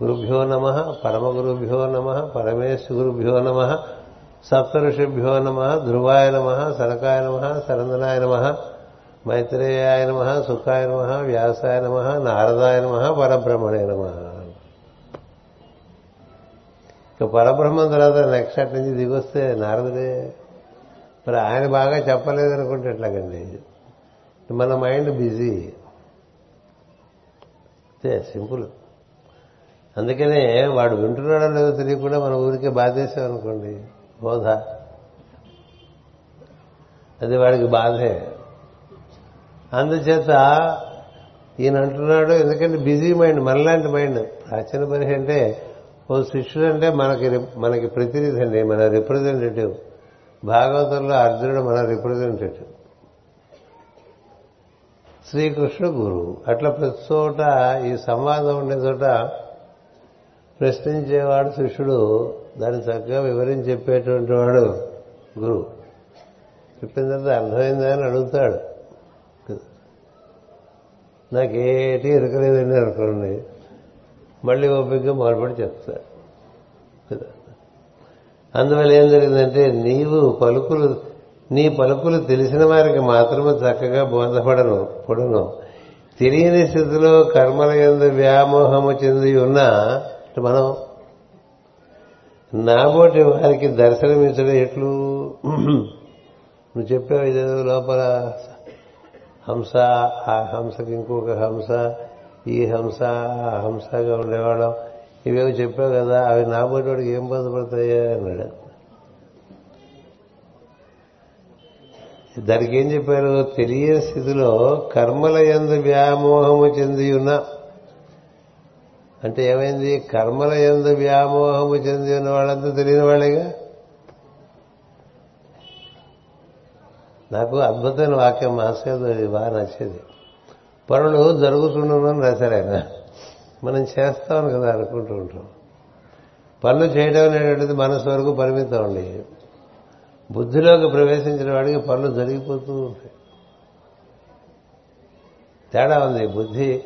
గురుభ్యో నమ పరమ గురుభ్యో నమ పరమేశ్ గురుభ్యో నమ సప్తఋషిభ్యో నమ ధ్రువాయ నమ సనకాయ నమ సరందనాయ నమ మైత్రేయాయ నమ సుఖాయ నమ వ్యాసాయ నమ నారదాయ నమ పరబ్రహ్మణే నమ. ఇక పరబ్రహ్మం తర్వాత నెక్స్ట్ అట్ నుంచి దిగొస్తే నారదుడే. మరి ఆయన బాగా చెప్పలేదు అనుకుంటే ఎట్లాగండి? మన మైండ్ బిజీ అంతే సింపుల్ అందుకనే వాడు వింటున్నాడో లేదో తెలియకుండా మన ఊరికే బాధేసాం అనుకోండి బోధ. అది వాడికి బాధే. అందుచేత ఈయన అంటున్నాడు ఎందుకంటే బిజీ మైండ్ మనలాంటి మైండ్. ప్రాచీన పరిహి అంటే ఓ శిష్యుడు అంటే మనకి మనకి ప్రతినిధి అండి మన రిప్రజెంటేటివ్. భాగవతంలో అర్జునుడు మన రిప్రజెంటేటివ్. శ్రీకృష్ణుడు గురువు. అట్లా ప్రతి చోట ఈ సంవాదం ఉండే చోట ప్రశ్నించేవాడు శిష్యుడు దాన్ని చక్కగా వివరించి చెప్పేటువంటి వాడు గురువు చెప్పిన తర్వాత అర్థమైందా అని అడుగుతాడు. నాకేటి ఇరకలేదని అనుకోండి మళ్ళీ ఓపికగా మొదలుపడి చెప్తాడు. కదా అందువల్ల ఏం జరిగిందంటే నీవు పలుకులు నీ పలుకులు తెలిసిన వారికి మాత్రమే చక్కగా బోధపడను పొడను. తెలియని స్థితిలో కర్మల ఎందు వ్యామోహము చెంది ఉన్న మనం నాబోటి వారికి దర్శనమించడం ఎట్లు? నువ్వు చెప్పావు ఇదేదో లోపల హంస ఆ హంసకి ఇంకొక హంస ఈ హంస ఆ హంసగా ఉండేవాళ్ళం. ఇవేవో చెప్పావు కదా అవి నాబోటి వాడికి ఏం బాధపడతాయా అన్నాడు దానికి ఏం చెప్పారు తెలియని స్థితిలో కర్మల ఎందు వ్యామోహము చెంది ఉన్నా అంటే ఏమైంది? కర్మల ఎందు వ్యామోహము చెంది ఉన్న వాళ్ళంతా తెలియని వాళ్ళేగా? నాకు అద్భుతమైన వాక్యం మాస్టర్ అది బాగా నచ్చేది. పనులు జరుగుతుండమని రాశారు ఆయన. మనం చేస్తామని కదా అనుకుంటూ ఉంటాం. పనులు చేయడం అనేటువంటిది మనసు వరకు పరిమితం అండి. బుద్ధిలోకి ప్రవేశించిన వాడికి పనులు జరిగిపోతూ ఉంటాయి. తేడా ఉంది. బుద్ధి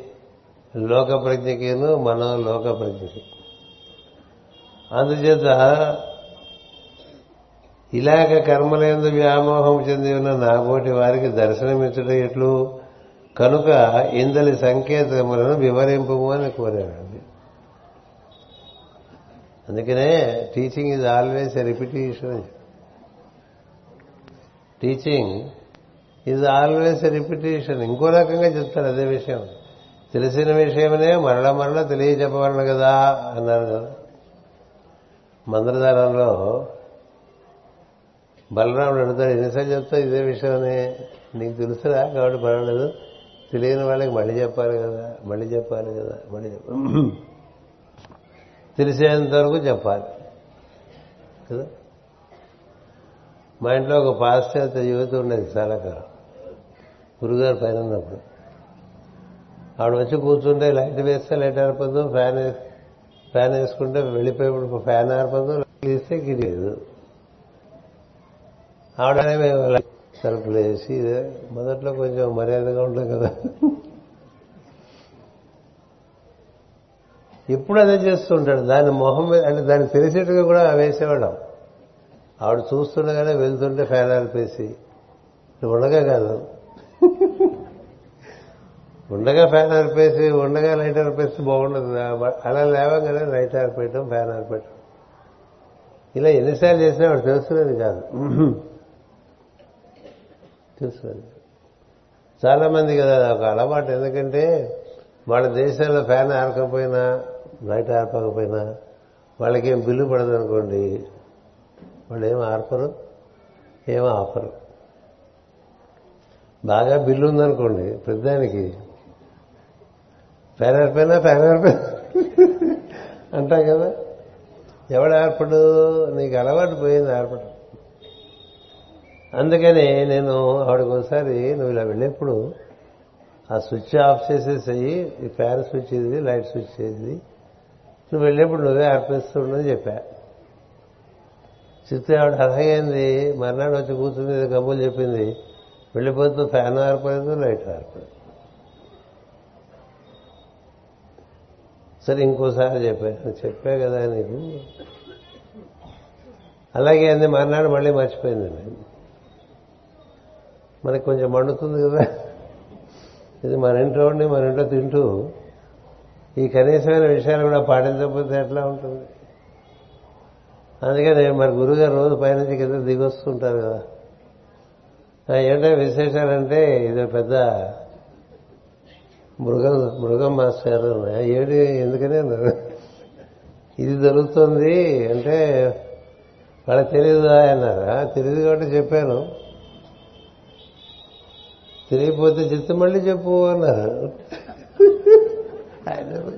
లోక ప్రజ్ఞకిను మనం లోక ప్రజ్ఞకి. అందుచేత ఇలాగ కర్మలందు వ్యామోహం చెంది ఉన్న నాబోటి వారికి దర్శనమిచ్చడం ఎట్లు? కనుక ఇందలి సంకేతములను వివరింపు అని కోరాడండి. అందుకనే teaching is always a repetition teaching is always a repetition ఇంకో రకంగా చెప్తారు అదే విషయం. తెలిసిన విషయమనే మరల మరల తెలియచెప్పవలను కదా అన్నారు కదా. మంత్రదానంలో బలరాముడు అడుగుతాడు ఎన్నిసార్లు చెప్తా ఇదే విషయమనే? నీకు తెలుసురా? కాబట్టి పర్వాలేదు. తెలియని వాళ్ళకి మళ్ళీ చెప్పాలి కదా మళ్ళీ చెప్పాలి కదా మళ్ళీ చెప్పాలి. తెలిసేంత వరకు చెప్పాలి. కదా? మా ఇంట్లో ఒక పాశ్చాత్య యువతి ఉండేది చాలా కాలం గురుగారు పైన ఉన్నప్పుడు ఆవిడ వచ్చి కూర్చుంటే లైట్ వేస్తే లైట్ ఆరిపోదు ఫ్యాన్ ఫ్యాన్ వేసుకుంటే వెళ్ళిపోయేప్పుడు ఫ్యాన్ ఆరిపోదు తీస్తే గిరియదు ఆవిడ మేము తలుపులు వేసి మొదట్లో కొంచెం మర్యాదగా ఉంటుంది కదా. ఇప్పుడు అదే చేస్తుంటాడు. దాని మొహం మీద అంటే దాన్ని తెలిసేట్టుగా కూడా వేసేవాడు ఆవిడ చూస్తుండగానే వెళ్తుంటే ఫ్యాన్ ఆరిపేసి. ఉండగా కాదు. ఉండగా ఫ్యాన్ ఆర్పేసి ఉండగా లైట్ ఆరిపేస్తే బాగుండదు. అలా లేవగానే లైట్ ఆరిపోయటం ఫ్యాన్ ఆరిపోయటం. ఇలా ఎన్నిసార్లు చేసినా వాడు తెలుసుకునేది కాదు. తెలుసుకునేది చాలా మంది కదా ఒక అలవాటు. ఎందుకంటే వాళ్ళ దేశాల్లో ఫ్యాన్ ఆరకపోయినా లైట్ ఆర్పకపోయినా వాళ్ళకేం బిల్లు పడదు అనుకోండి వాళ్ళు ఏం ఆర్పరు ఏం ఆపరు. బాగా బిల్లు ఉందనుకోండి పెద్దానికి ఫ్యాన్ ఆరిపోయినా ఫ్యాన్ ఆరిపోయినా అంటాం కదా. ఎవడు ఆర్పడు? నీకు అలవాటు పోయింది ఆర్పడం అందుకని నేను ఆవిడకి ఒకసారి నువ్వు ఇలా వెళ్ళేప్పుడు ఆ స్విచ్ ఆఫ్ చేసేసేయి ఈ ఫ్యాన్ స్విచ్ ఇది లైట్ స్విచ్ ఇది నువ్వు వెళ్ళేప్పుడు నువ్వే ఆర్పిస్తూ చెప్పా. చిత్తే ఆవిడ అలాగైంది మర్నాడు వచ్చి కూర్చుని కబుర్లు చెప్పింది. వెళ్ళిపోతూ ఫ్యాన్ ఆరిపోలేదు లైట్ ఆరిపోలేదు. సరే ఇంకోసారి చెప్పాను చెప్పా కదా నీకు. అలాగే అంది మర్నాడు మళ్ళీ మర్చిపోయింది మనకి కొంచెం మండుతుంది కదా. ఇది మన ఇంట్లో ఉండి మన ఇంట్లో తింటూ ఈ కనీసమైన విషయాలు కూడా పాటించకపోతే ఎట్లా ఉంటుంది? అందుకని మరి గురుగారు రోజు పైనుంచి కింద దిగొస్తుంటారు కదా. ఏంటంటే విశేషాలంటే ఇది పెద్ద మృగం మృగం మాస్టర్ ఏడు ఎందుకనే ఇది జరుగుతుంది అంటే వాళ్ళకి తెలియదు అన్నారా? తెలియదు కాబట్టి చెప్పాను. తెలియకపోతే చెప్తే మళ్ళీ చెప్పు అన్నారు. ఆయన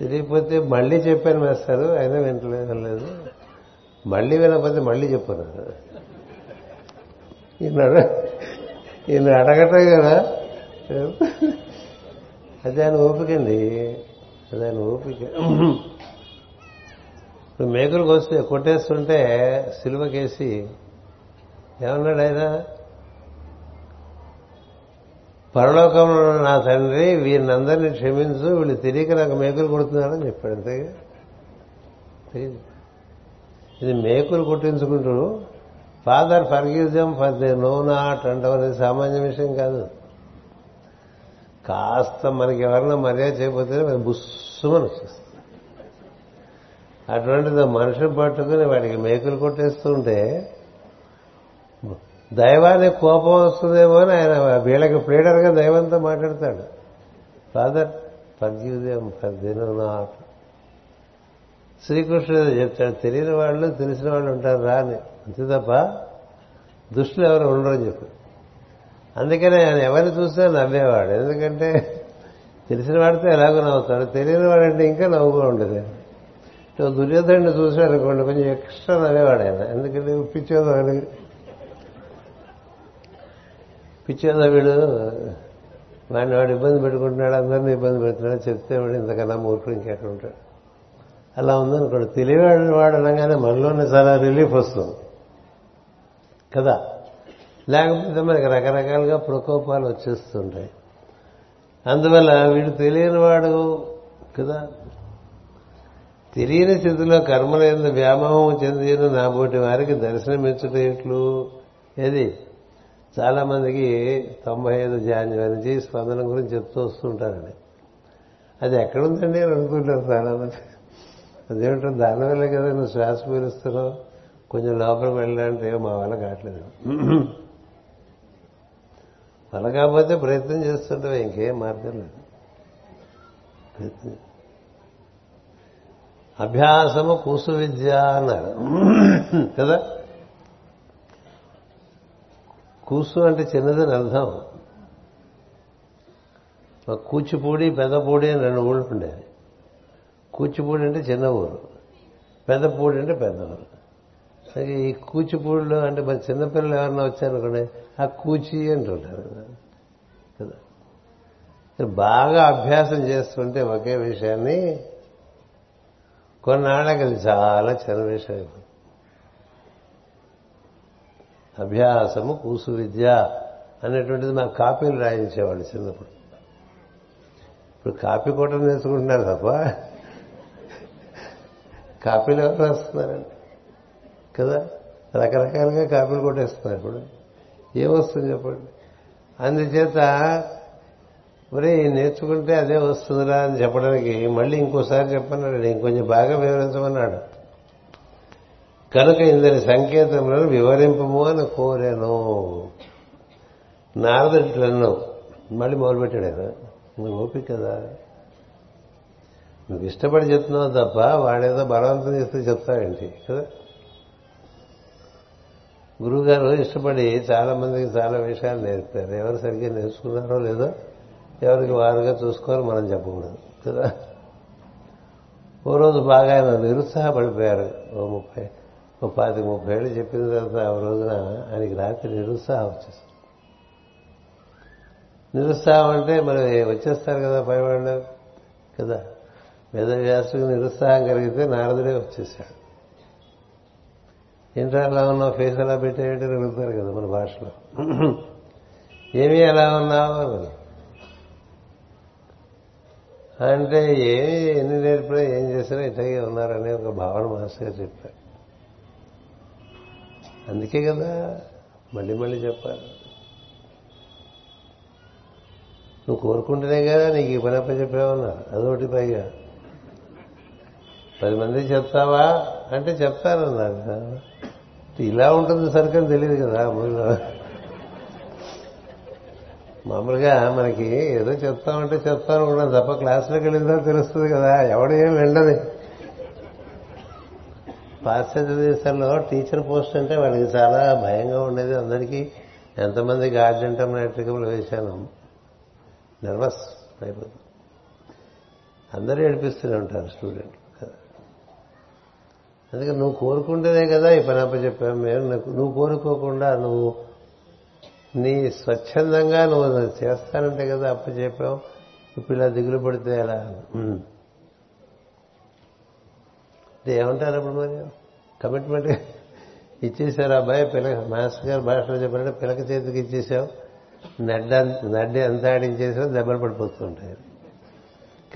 తెలియకపోతే మళ్ళీ చెప్పాను మేస్తారు ఆయన వింటలేదు మళ్ళీ వినకపోతే మళ్ళీ చెప్పన్నారు. ఈయన ఈయన అడగటం కదా. (laughs) అది ఆయన ఓపికండి. అది ఆయన ఓపిక. ఇప్పుడు మేకులకు వస్తే కొట్టేస్తుంటే సిలువకేసి ఏమన్నాడు ఆయన? పరలోకంలో ఉన్న నా తండ్రి వీరినందరినీ క్షమించు వీళ్ళు తెలియక నాకు మేకులు కొడుతున్నారని చెప్పాడు. అంతేగా? ఇది మేకులు కొట్టించుకుంటూ father forgive them for they know not అంటే. అనేది సామాన్య విషయం కాదు. కాస్త మనకి ఎవరన్నా మర్యాద చేయకపోతే మనం బుస్సుమని వచ్చేస్తుంది. అటువంటిది మనుషులు పట్టుకుని వాడికి మేకులు కొట్టేస్తూ ఉంటే దైవానికి కోపం వస్తుందేమో అని ఆయన వీళ్ళకి ప్లేడర్గా దైవంతో మాట్లాడతాడు. ఫాదర్ ఫర్గ్యూదేం ఫర్దినో నాట్ శ్రీకృష్ణుడు చెప్తాడు తెలియని వాళ్ళు తెలిసిన వాళ్ళు ఉంటారు రా అని. అంతే తప్ప దుష్టులు ఎవరు ఉండరని చెప్పారు. అందుకనే ఆయన ఎవరిని చూసినా నవ్వేవాడు. ఎందుకంటే తెలిసిన వాడితే ఎలాగో నవ్వుతాడు. తెలియని వాడంటే ఇంకా నవ్వుగా ఉండదు. దుర్యోధనుడిని చూశాడు అనుకోండి కొంచెం ఎక్స్ట్రా నవ్వేవాడు ఆయన. ఎందుకంటే పిచ్చేవాడు పిచ్చేదా వీడు వాడిని వాడు ఇబ్బంది పెట్టుకుంటున్నాడు అందరినీ ఇబ్బంది పెడుతున్నాడు చెప్తే వాడు ఇంతకన్నా మూర్ఖుడు ఇంకెక్కడ ఉంటాడు. అలా ఉందనుకోండి. తెలియవాడు వాడు అనగానే మనలోనే చాలా రిలీఫ్ వస్తుంది. కదా? లేకపోతే మనకి రకరకాలుగా ప్రకోపాలు వచ్చేస్తుంటాయి. అందువల్ల వీడు తెలియని వాడు కదా. తెలియని స్థితిలో కర్మల ఎందు వ్యామోహం చెందిన నాబోటి వారికి దర్శనమిచ్చుట ఇట్లు ఏది? చాలా మందికి తొంభై ఐదు జాన్యువరి నుంచి స్పందన గురించి చెప్తూ వస్తుంటారండి. అది ఎక్కడుందండి అని అనుకుంటారు చాలా మంది అదేమిటో దానివల్లే కదా నువ్వు శ్వాస పీలుస్తున్నావు. కొంచెం లోపలికి వెళ్ళాలంటే మా వల్ల కావట్లేదు. వల్ల కాకపోతే ప్రయత్నం చేస్తుంటే ఇంకేం మార్గం లేదు. అభ్యాసము కూసు విద్య అన్నారు. కదా? కూసు అంటే చిన్నదని అర్థం. కూచిపూడి పెద్దపూడి అని రెండు ఊళ్ళు ఉండేవి. కూచిపూడి అంటే చిన్న ఊరు. పెద్దపూడి అంటే పెద్ద ఊరు. ఈ కూచిపూడిలో అంటే మరి చిన్నపిల్లలు ఎవరన్నా వచ్చారనుకోండి ఆ కూచి అంటుంటారు కదా. బాగా అభ్యాసం చేస్తుంటే ఒకే విషయాన్ని కొన్నాళ్ళకి అది చాలా చిన్న విషయం అభ్యాసము కూసు విద్య అనేటువంటిది మా కాపీలు రాయించేవాళ్ళు చిన్నప్పుడు. ఇప్పుడు కాపీ కూడా నేర్చుకుంటున్నారు తప్ప కాపీలు ఎవరు రాస్తున్నారండి? కదా? రకరకాలుగా కాపీలు కొట్టేస్తున్నారు ఇప్పుడు. ఏమొస్తుంది చెప్పండి? అందుచేత మరి నేర్చుకుంటే అదే వస్తుందిరా అని చెప్పడానికి మళ్ళీ ఇంకోసారి చెప్పన్నాడు. ఇంకొంచెం బాగా వివరించమన్నాడు. కనుక ఇందరి సంకేతములను వివరింపము అని కోరాను. నారదులను మళ్ళీ మొదలుపెట్టాడు ఆయన. నువ్వు ఓపిక కదా. నువ్వు ఇష్టపడి చెప్తున్నావు తప్ప వాడేదో బలవంతం చేస్తే చెప్తావేంటి? కదా? గురువుగారు ఇష్టపడి చాలా మందికి చాలా విషయాలు నేర్పారు ఎవరు సరిగ్గా నేర్చుకున్నారో లేదో ఎవరికి వారుగా చూసుకోవాలో మనం చెప్పకూడదు కదా? ఓ రోజు బాగా ఆయన నిరుత్సాహపడిపోయారు. ఓ ముప్పై ఓ పాతికి ముప్పై ఏళ్ళు చెప్పిన తర్వాత ఆ రోజున ఆయనకి రాత్రి నిరుత్సాహం వచ్చేస్తుంది నిరుత్సాహం అంటే మరి వచ్చేస్తారు కదా పైవాళ్ళు కదా? వేదవ్యాసుకు నిరుత్సాహం కలిగితే నారదుడే వచ్చేసాడు. ఏంటో అలా ఉన్నావు? ఫేస్ ఎలా పెట్టేయంటే అడుగుతారు కదా మన భాషలో. ఏమీ ఎలా ఉన్నావు? అంటే ఏమి ఎన్ని నేర్పినా ఏం చేసినా ఇట్లాగే ఉన్నారనే ఒక భావన మాస్టర్ చెప్పారు. అందుకే కదా మళ్ళీ మళ్ళీ చెప్పారు నువ్వు కోరుకుంటేనే కదా నీకు ఈ పని అప్ప చెప్పావన్నారు అదొకటి పైగా. పది మంది చెప్తావా? అంటే చెప్తానన్నారు ఇలా ఉంటుంది సరికని తెలియదు కదా మామూలుగా మనకి ఏదో చెప్తామంటే చెప్తాను కూడా తప్ప క్లాసులోకి వెళ్ళిందో తెలుస్తుంది కదా ఎవడేం వెళ్ళదు. పాశ్చాత్య దేశాల్లో టీచర్ పోస్ట్ అంటే వాళ్ళకి చాలా భయంగా ఉండేది అందరికీ. ఎంతమంది గార్జెంటం నాట్రికములు వేశాను. నర్వస్ అయిపోతుంది అందరూ ఏడిపిస్తూనే ఉంటారు స్టూడెంట్ అందుకే నువ్వు కోరుకుంటేనే కదా ఈ పని అప్ప మేము నువ్వు కోరుకోకుండా నువ్వు నీ స్వచ్ఛందంగా నువ్వు చేస్తానంటే కదా అప్ప చెప్పావు. ఇప్పుడు ఇలా దిగులు పడితే ఎలా? అంటే ఏమంటారు అప్పుడు మరి? కమిట్మెంట్ ఇచ్చేశారు అబ్బాయి పిల్లక మాస్టర్ గారు భాషలో చెప్పారంటే పిల్లక చేతికి ఇచ్చేసావు నడ్డ నడ్డి ఎంత ఆడించేసావు దెబ్బలు పడిపోతుంటాయి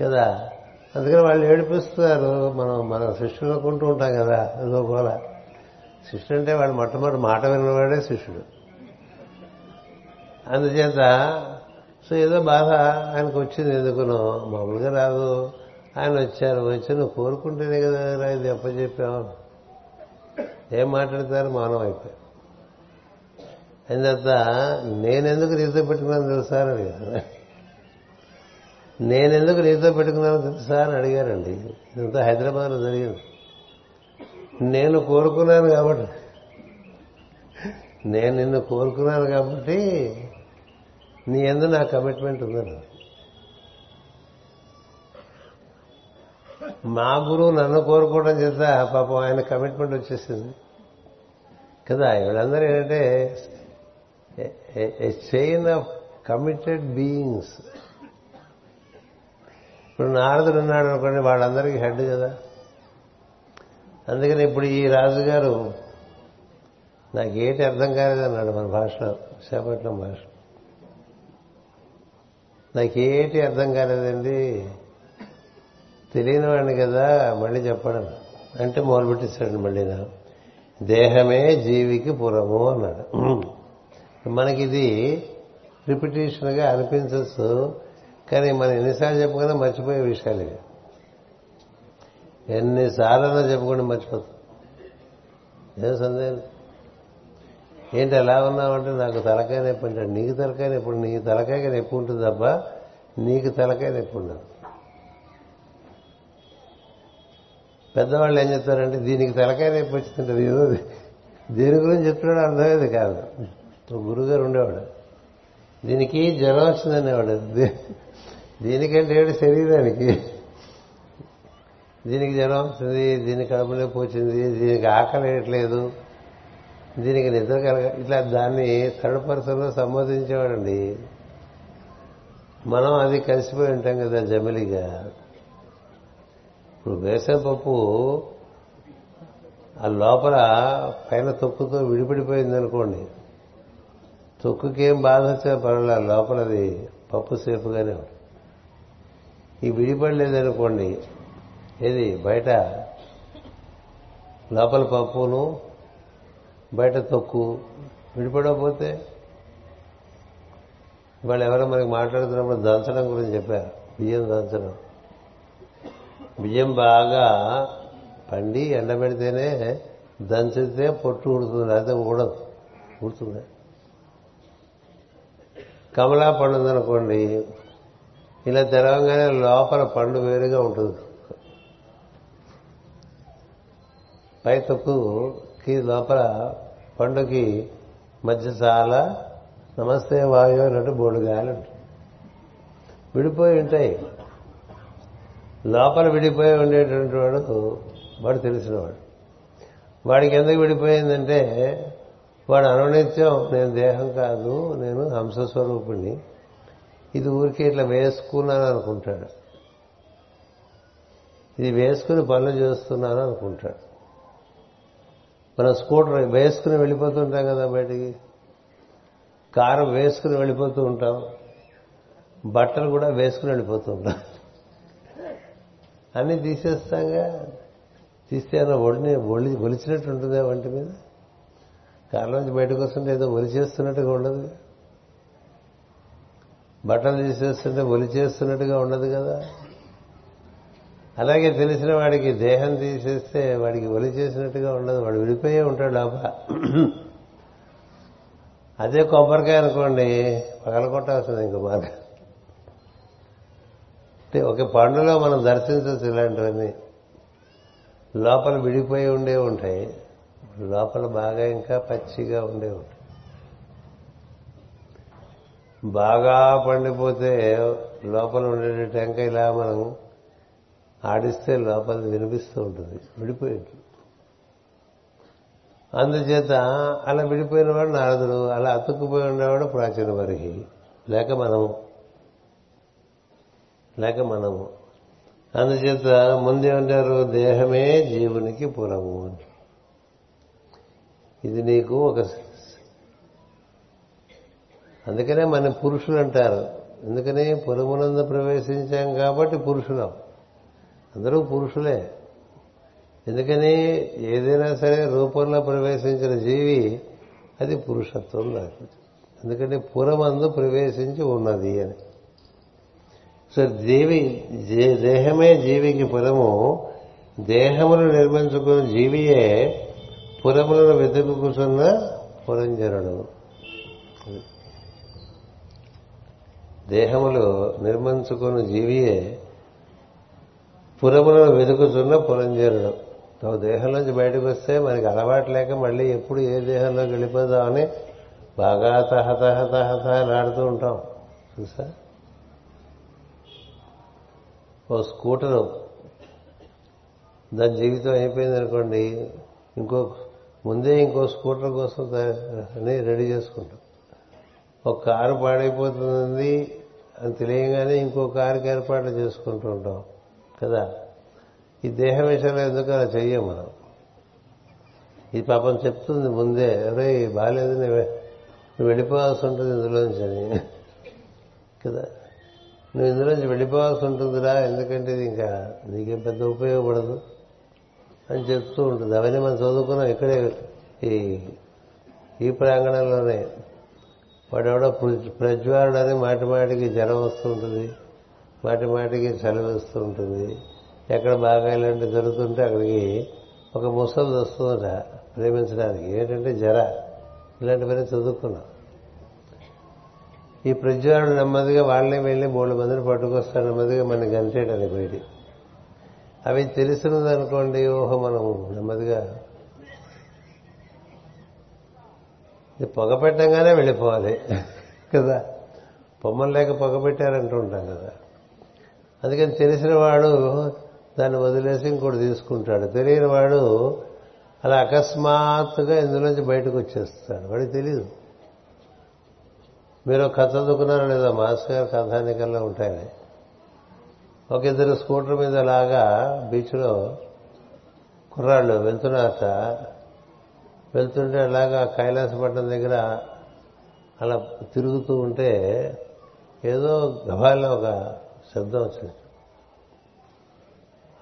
కదా? అందుకని వాళ్ళు ఏడిపిస్తున్నారు. మనం మన శిష్యులు కొంటూ ఉంటాం కదా ఏదో గోల. శిష్యుడు అంటే వాళ్ళు మొట్టమొదటి మాట విన్నవాడే శిష్యుడు. అందుచేత సో ఏదో బాధ ఆయనకు వచ్చింది ఎందుకునో మామూలుగా రాదు. ఆయన వచ్చారు వచ్చి నువ్వు కోరుకుంటేనే కదా రా ఇది చెప్పావు ఏం మాట్లాడతారు? మానవ అయిపోయి అయిన తర్వాత నేనెందుకు నీతో పెట్టుకున్నాను తెలుసా అని నేనెందుకు నీతో పెట్టుకున్నాను తెలుసా. అని అడిగారండి. ఇదంతా హైదరాబాద్లో జరిగింది. నేను కోరుకున్నాను కాబట్టి. నేను నిన్ను కోరుకున్నాను కాబట్టి నీ ఎందు నా కమిట్మెంట్ ఉందని మా గురువు నన్ను కోరుకోవడం చేత పాపం ఆయన కమిట్మెంట్ వచ్చేసింది. కదా వీళ్ళందరూ ఏంటంటే a chain of committed beings ఇప్పుడు నారదుడు ఉన్నాడు అనుకోండి వాళ్ళందరికీ హెడ్ కదా. అందుకని ఇప్పుడు ఈ రాజుగారు నాకేటి అర్థం కాలేదన్నాడు మన భాషలో విశాఖపట్నం భాష. నాకేటి అర్థం కాలేదండి? తెలియని వాడిని కదా మళ్ళీ చెప్పడం. అంటే మొదలుపెట్టేశాడు మళ్ళీ నా. దేహమే జీవికి పురము అన్నాడు. మనకిది రిపిటేషన్గా అనిపించచ్చు. కానీ మనం ఎన్నిసార్లు చెప్పుకున్నా మర్చిపోయే విషయాలు ఇవి. ఎన్నిసార్లు చెప్పుకుంటే మర్చిపోతాం. ఏం సందేహం? ఏంటి ఎలా ఉన్నావంటే నాకు తలకాయ నొప్పి అంటాడు. నీకు తలకాయ నొప్పి నీకు తలకాయ నొప్పి ఉంటుంది తప్ప నీకు తలకాయ నొప్పి ఉండదు. పెద్దవాళ్ళు ఏం చెప్తారంటే దీనికి తలకాయ నొప్పి వచ్చిందంటే ఏదో దేని గురించి చెప్తున్నాడు అర్థమయ్యేది కాదు. ఒక గురుగారు ఉండేవాడు. దీనికి జ్వరం వచ్చిందనేవాడు. దీనికంటే ఏడు శరీరానికి. దీనికి జ్వరం వస్తుంది దీనికి కడుపులో పోచింది దీనికి ఆకలి వేయట్లేదు దీనికి నిద్ర కలగ ఇట్లా దాన్ని థర్డ్ పర్సన్లో సంబోధించేవాడండి. మనం అది కలిసిపోయి ఉంటాం కదా జమిలిగా. ఇప్పుడు వేసపప్పు ఆ లోపల పైన తొక్కుతో విడిపడిపోయింది అనుకోండి తొక్కుకేం బాధ వచ్చే పర్వాలేదు లోపలది పప్పు సేఫ్గానే ఉంటుంది ఈ విడిపడలేదనుకోండి ఏది బయట లోపల పప్పును బయట తొక్కు విడిపడకపోతే? వాళ్ళు ఎవరో మనకి మాట్లాడుతున్నప్పుడు దంచడం గురించి చెప్పారు బియ్యం దంచడం బియ్యం బాగా పండి ఎండబెడితేనే దంచితే పొట్టు ఉడుతుంది లేకపోతే ఊడదు ఉడుతుంది కమలా పండు ఉందనుకోండి ఇలా తెరవగానే లోపల పండు వేరుగా ఉంటుంది. పై తొక్కుకి లోపల పండుకి మధ్య చాలా నమస్తే వాయు అన్నట్టు బోడు గాలి విడిపోయి ఉంటాయి. లోపల విడిపోయి ఉండేటువంటి వాడు వాడు తెలిసినవాడు. వాడికి ఎందుకు విడిపోయిందంటే వాడు అనునిత్యం నేను దేహం కాదు నేను హంసస్వరూపుణ్ణి ఇది ఊరికి ఇట్లా వేసుకున్నాను అనుకుంటాడు ఇది వేసుకుని పనులు చేస్తున్నాను అనుకుంటాడు మనం స్కూటర్ వేసుకుని వెళ్ళిపోతుంటాం కదా బయటికి. కారు వేసుకుని వెళ్ళిపోతూ ఉంటాం. బట్టలు కూడా వేసుకుని వెళ్ళిపోతూ ఉంటాం. అన్నీ తీసేస్తాంగా. తీస్తే అన్న ఒడిని ఒలి ఒలిచినట్టు ఉంటుందా వంటి మీద? కారులోంచి బయటకు వస్తుంటే ఏదో ఒలిచేస్తున్నట్టుగా ఉండదు. బట్టలు తీసేస్తుంటే ఒలి చేస్తున్నట్టుగా ఉండదు కదా. అలాగే తెలిసిన వాడికి దేహం తీసేస్తే వాడికి ఒలి చేసినట్టుగా ఉండదు. వాడు విడిపోయే ఉంటాడు లోపల అదే కొబ్బరికాయ అనుకోండి పగలగొట్టాల్సింది ఇంకో మార్గం అంటే ఒక పండులో మనం దర్శించవచ్చు ఇలాంటివన్నీ. లోపల విడిపోయి ఉండే ఉంటాయి. లోపల బాగా ఇంకా పచ్చిగా ఉండే ఉంటాయి. బాగా పండిపోతే లోపల ఉండే టెంక ఇలా మనం ఆడిస్తే లోపల వినిపిస్తూ ఉంటుంది విడిపోయి ఉంటుంది అందుచేత అలా విడిపోయిన వాడు నారదుడు అలా అతుక్కుపోయి ఉండేవాడు ప్రాచీన వారికి లేక మనము లేక మనము. అందుచేత ముందే ఉంటారు దేహమే జీవునికి పురము అని ఇది నీకు ఒక అందుకనే మన పురుషులు అంటారు. ఎందుకని పురమునందు ప్రవేశించాం కాబట్టి పురుషులం. అందరూ పురుషులే. ఎందుకని ఏదైనా సరే రూపంలో ప్రవేశించిన జీవి అది పురుషత్వం దానికి ఎందుకంటే పురమందు ప్రవేశించి ఉన్నది అని. సో జీవి దేహమే జీవికి పురము. దేహమును నిర్మించుకున్న జీవియే పురములను వెతుకుతున్న పురంజనుడు. దేహములు నిర్మించుకుని జీవియే పురములను వెతుకుతున్న పురంజనుడు నువ్వు దేహంలోంచి బయటకు వస్తే మనకి అలవాటు లేక మళ్ళీ ఎప్పుడు ఏ దేహంలోకి వెళ్ళిపోదామని బాగా తహ తహ తహ ఉంటాం. చూసా? ఓ స్కూటరు దాని జీవితం అయిపోయింది అనుకోండి ఇంకో ముందే ఇంకో స్కూటర్ కోసం అని రెడీ చేసుకుంటాం. ఒక కారు పాడైపోతుంది అని తెలియగానే ఇంకో కారుకి ఏర్పాట్లు చేసుకుంటూ ఉంటాం కదా? ఈ దేహ విషయంలో ఎందుకు అలా చెయ్యం మనం? ఈ పాపం చెప్తుంది ముందే అరే బాగాలేదు నువ్వు వెళ్ళిపోవాల్సి ఉంటుంది ఇందులోంచి అని కదా? నువ్వు ఇందులోంచి వెళ్ళిపోవాల్సి ఉంటుందిరా ఎందుకంటే ఇది ఇంకా నీకేం పెద్ద ఉపయోగపడదు అని చెప్తూ ఉంటుంది. అవన్నీ మనం చదువుకున్నాం ఇక్కడే ఈ ఈ ప్రాంగణంలోనే. వాడెవడో ప్రజ్వారుడని మాటి మాటికి జ్వరం వస్తుంటుంది మాటి మాటికి చలి వస్తూ ఉంటుంది ఎక్కడ బాగా ఇలాంటి జరుగుతుంటే అక్కడికి ఒక ముసలి వస్తుందట ప్రేమించడానికి. ఏంటంటే జర. ఇలాంటివన్నీ చదువుకున్నాం. ఈ ప్రజ్వారుడు నెమ్మదిగా వాళ్ళే వెళ్ళి మూడు మందిని పట్టుకొస్తారు. నెమ్మదిగా మనం గంటేయడానికి బయటి అవి తెలిసినది అనుకోండి ఓహో మనం ఇది పొగ పెట్టంగానే వెళ్ళిపోవాలి. కదా? పొమ్మలు లేక పొగ పెట్టారంటూ ఉంటాం కదా. అందుకని తెలిసిన వాడు దాన్ని వదిలేసి ఇంకోటి తీసుకుంటాడు. తెలియని వాడు అలా అకస్మాత్తుగా ఇందులోంచి బయటకు వచ్చేస్తాడు. వాడికి తెలియదు మీరు కథ చదువుకున్నారో లేదా మాస్ గారు కథానికల్లో ఉంటాయని. ఒక ఇద్దరు స్కూటర్ మీద లాగా బీచ్లో కుర్రాళ్ళు వెళ్తున్నారట వెళ్తుంటే అలాగా కైలాసపట్నం దగ్గర అలా తిరుగుతూ ఉంటే ఏదో గభాల్లో ఒక శబ్దం వచ్చింది.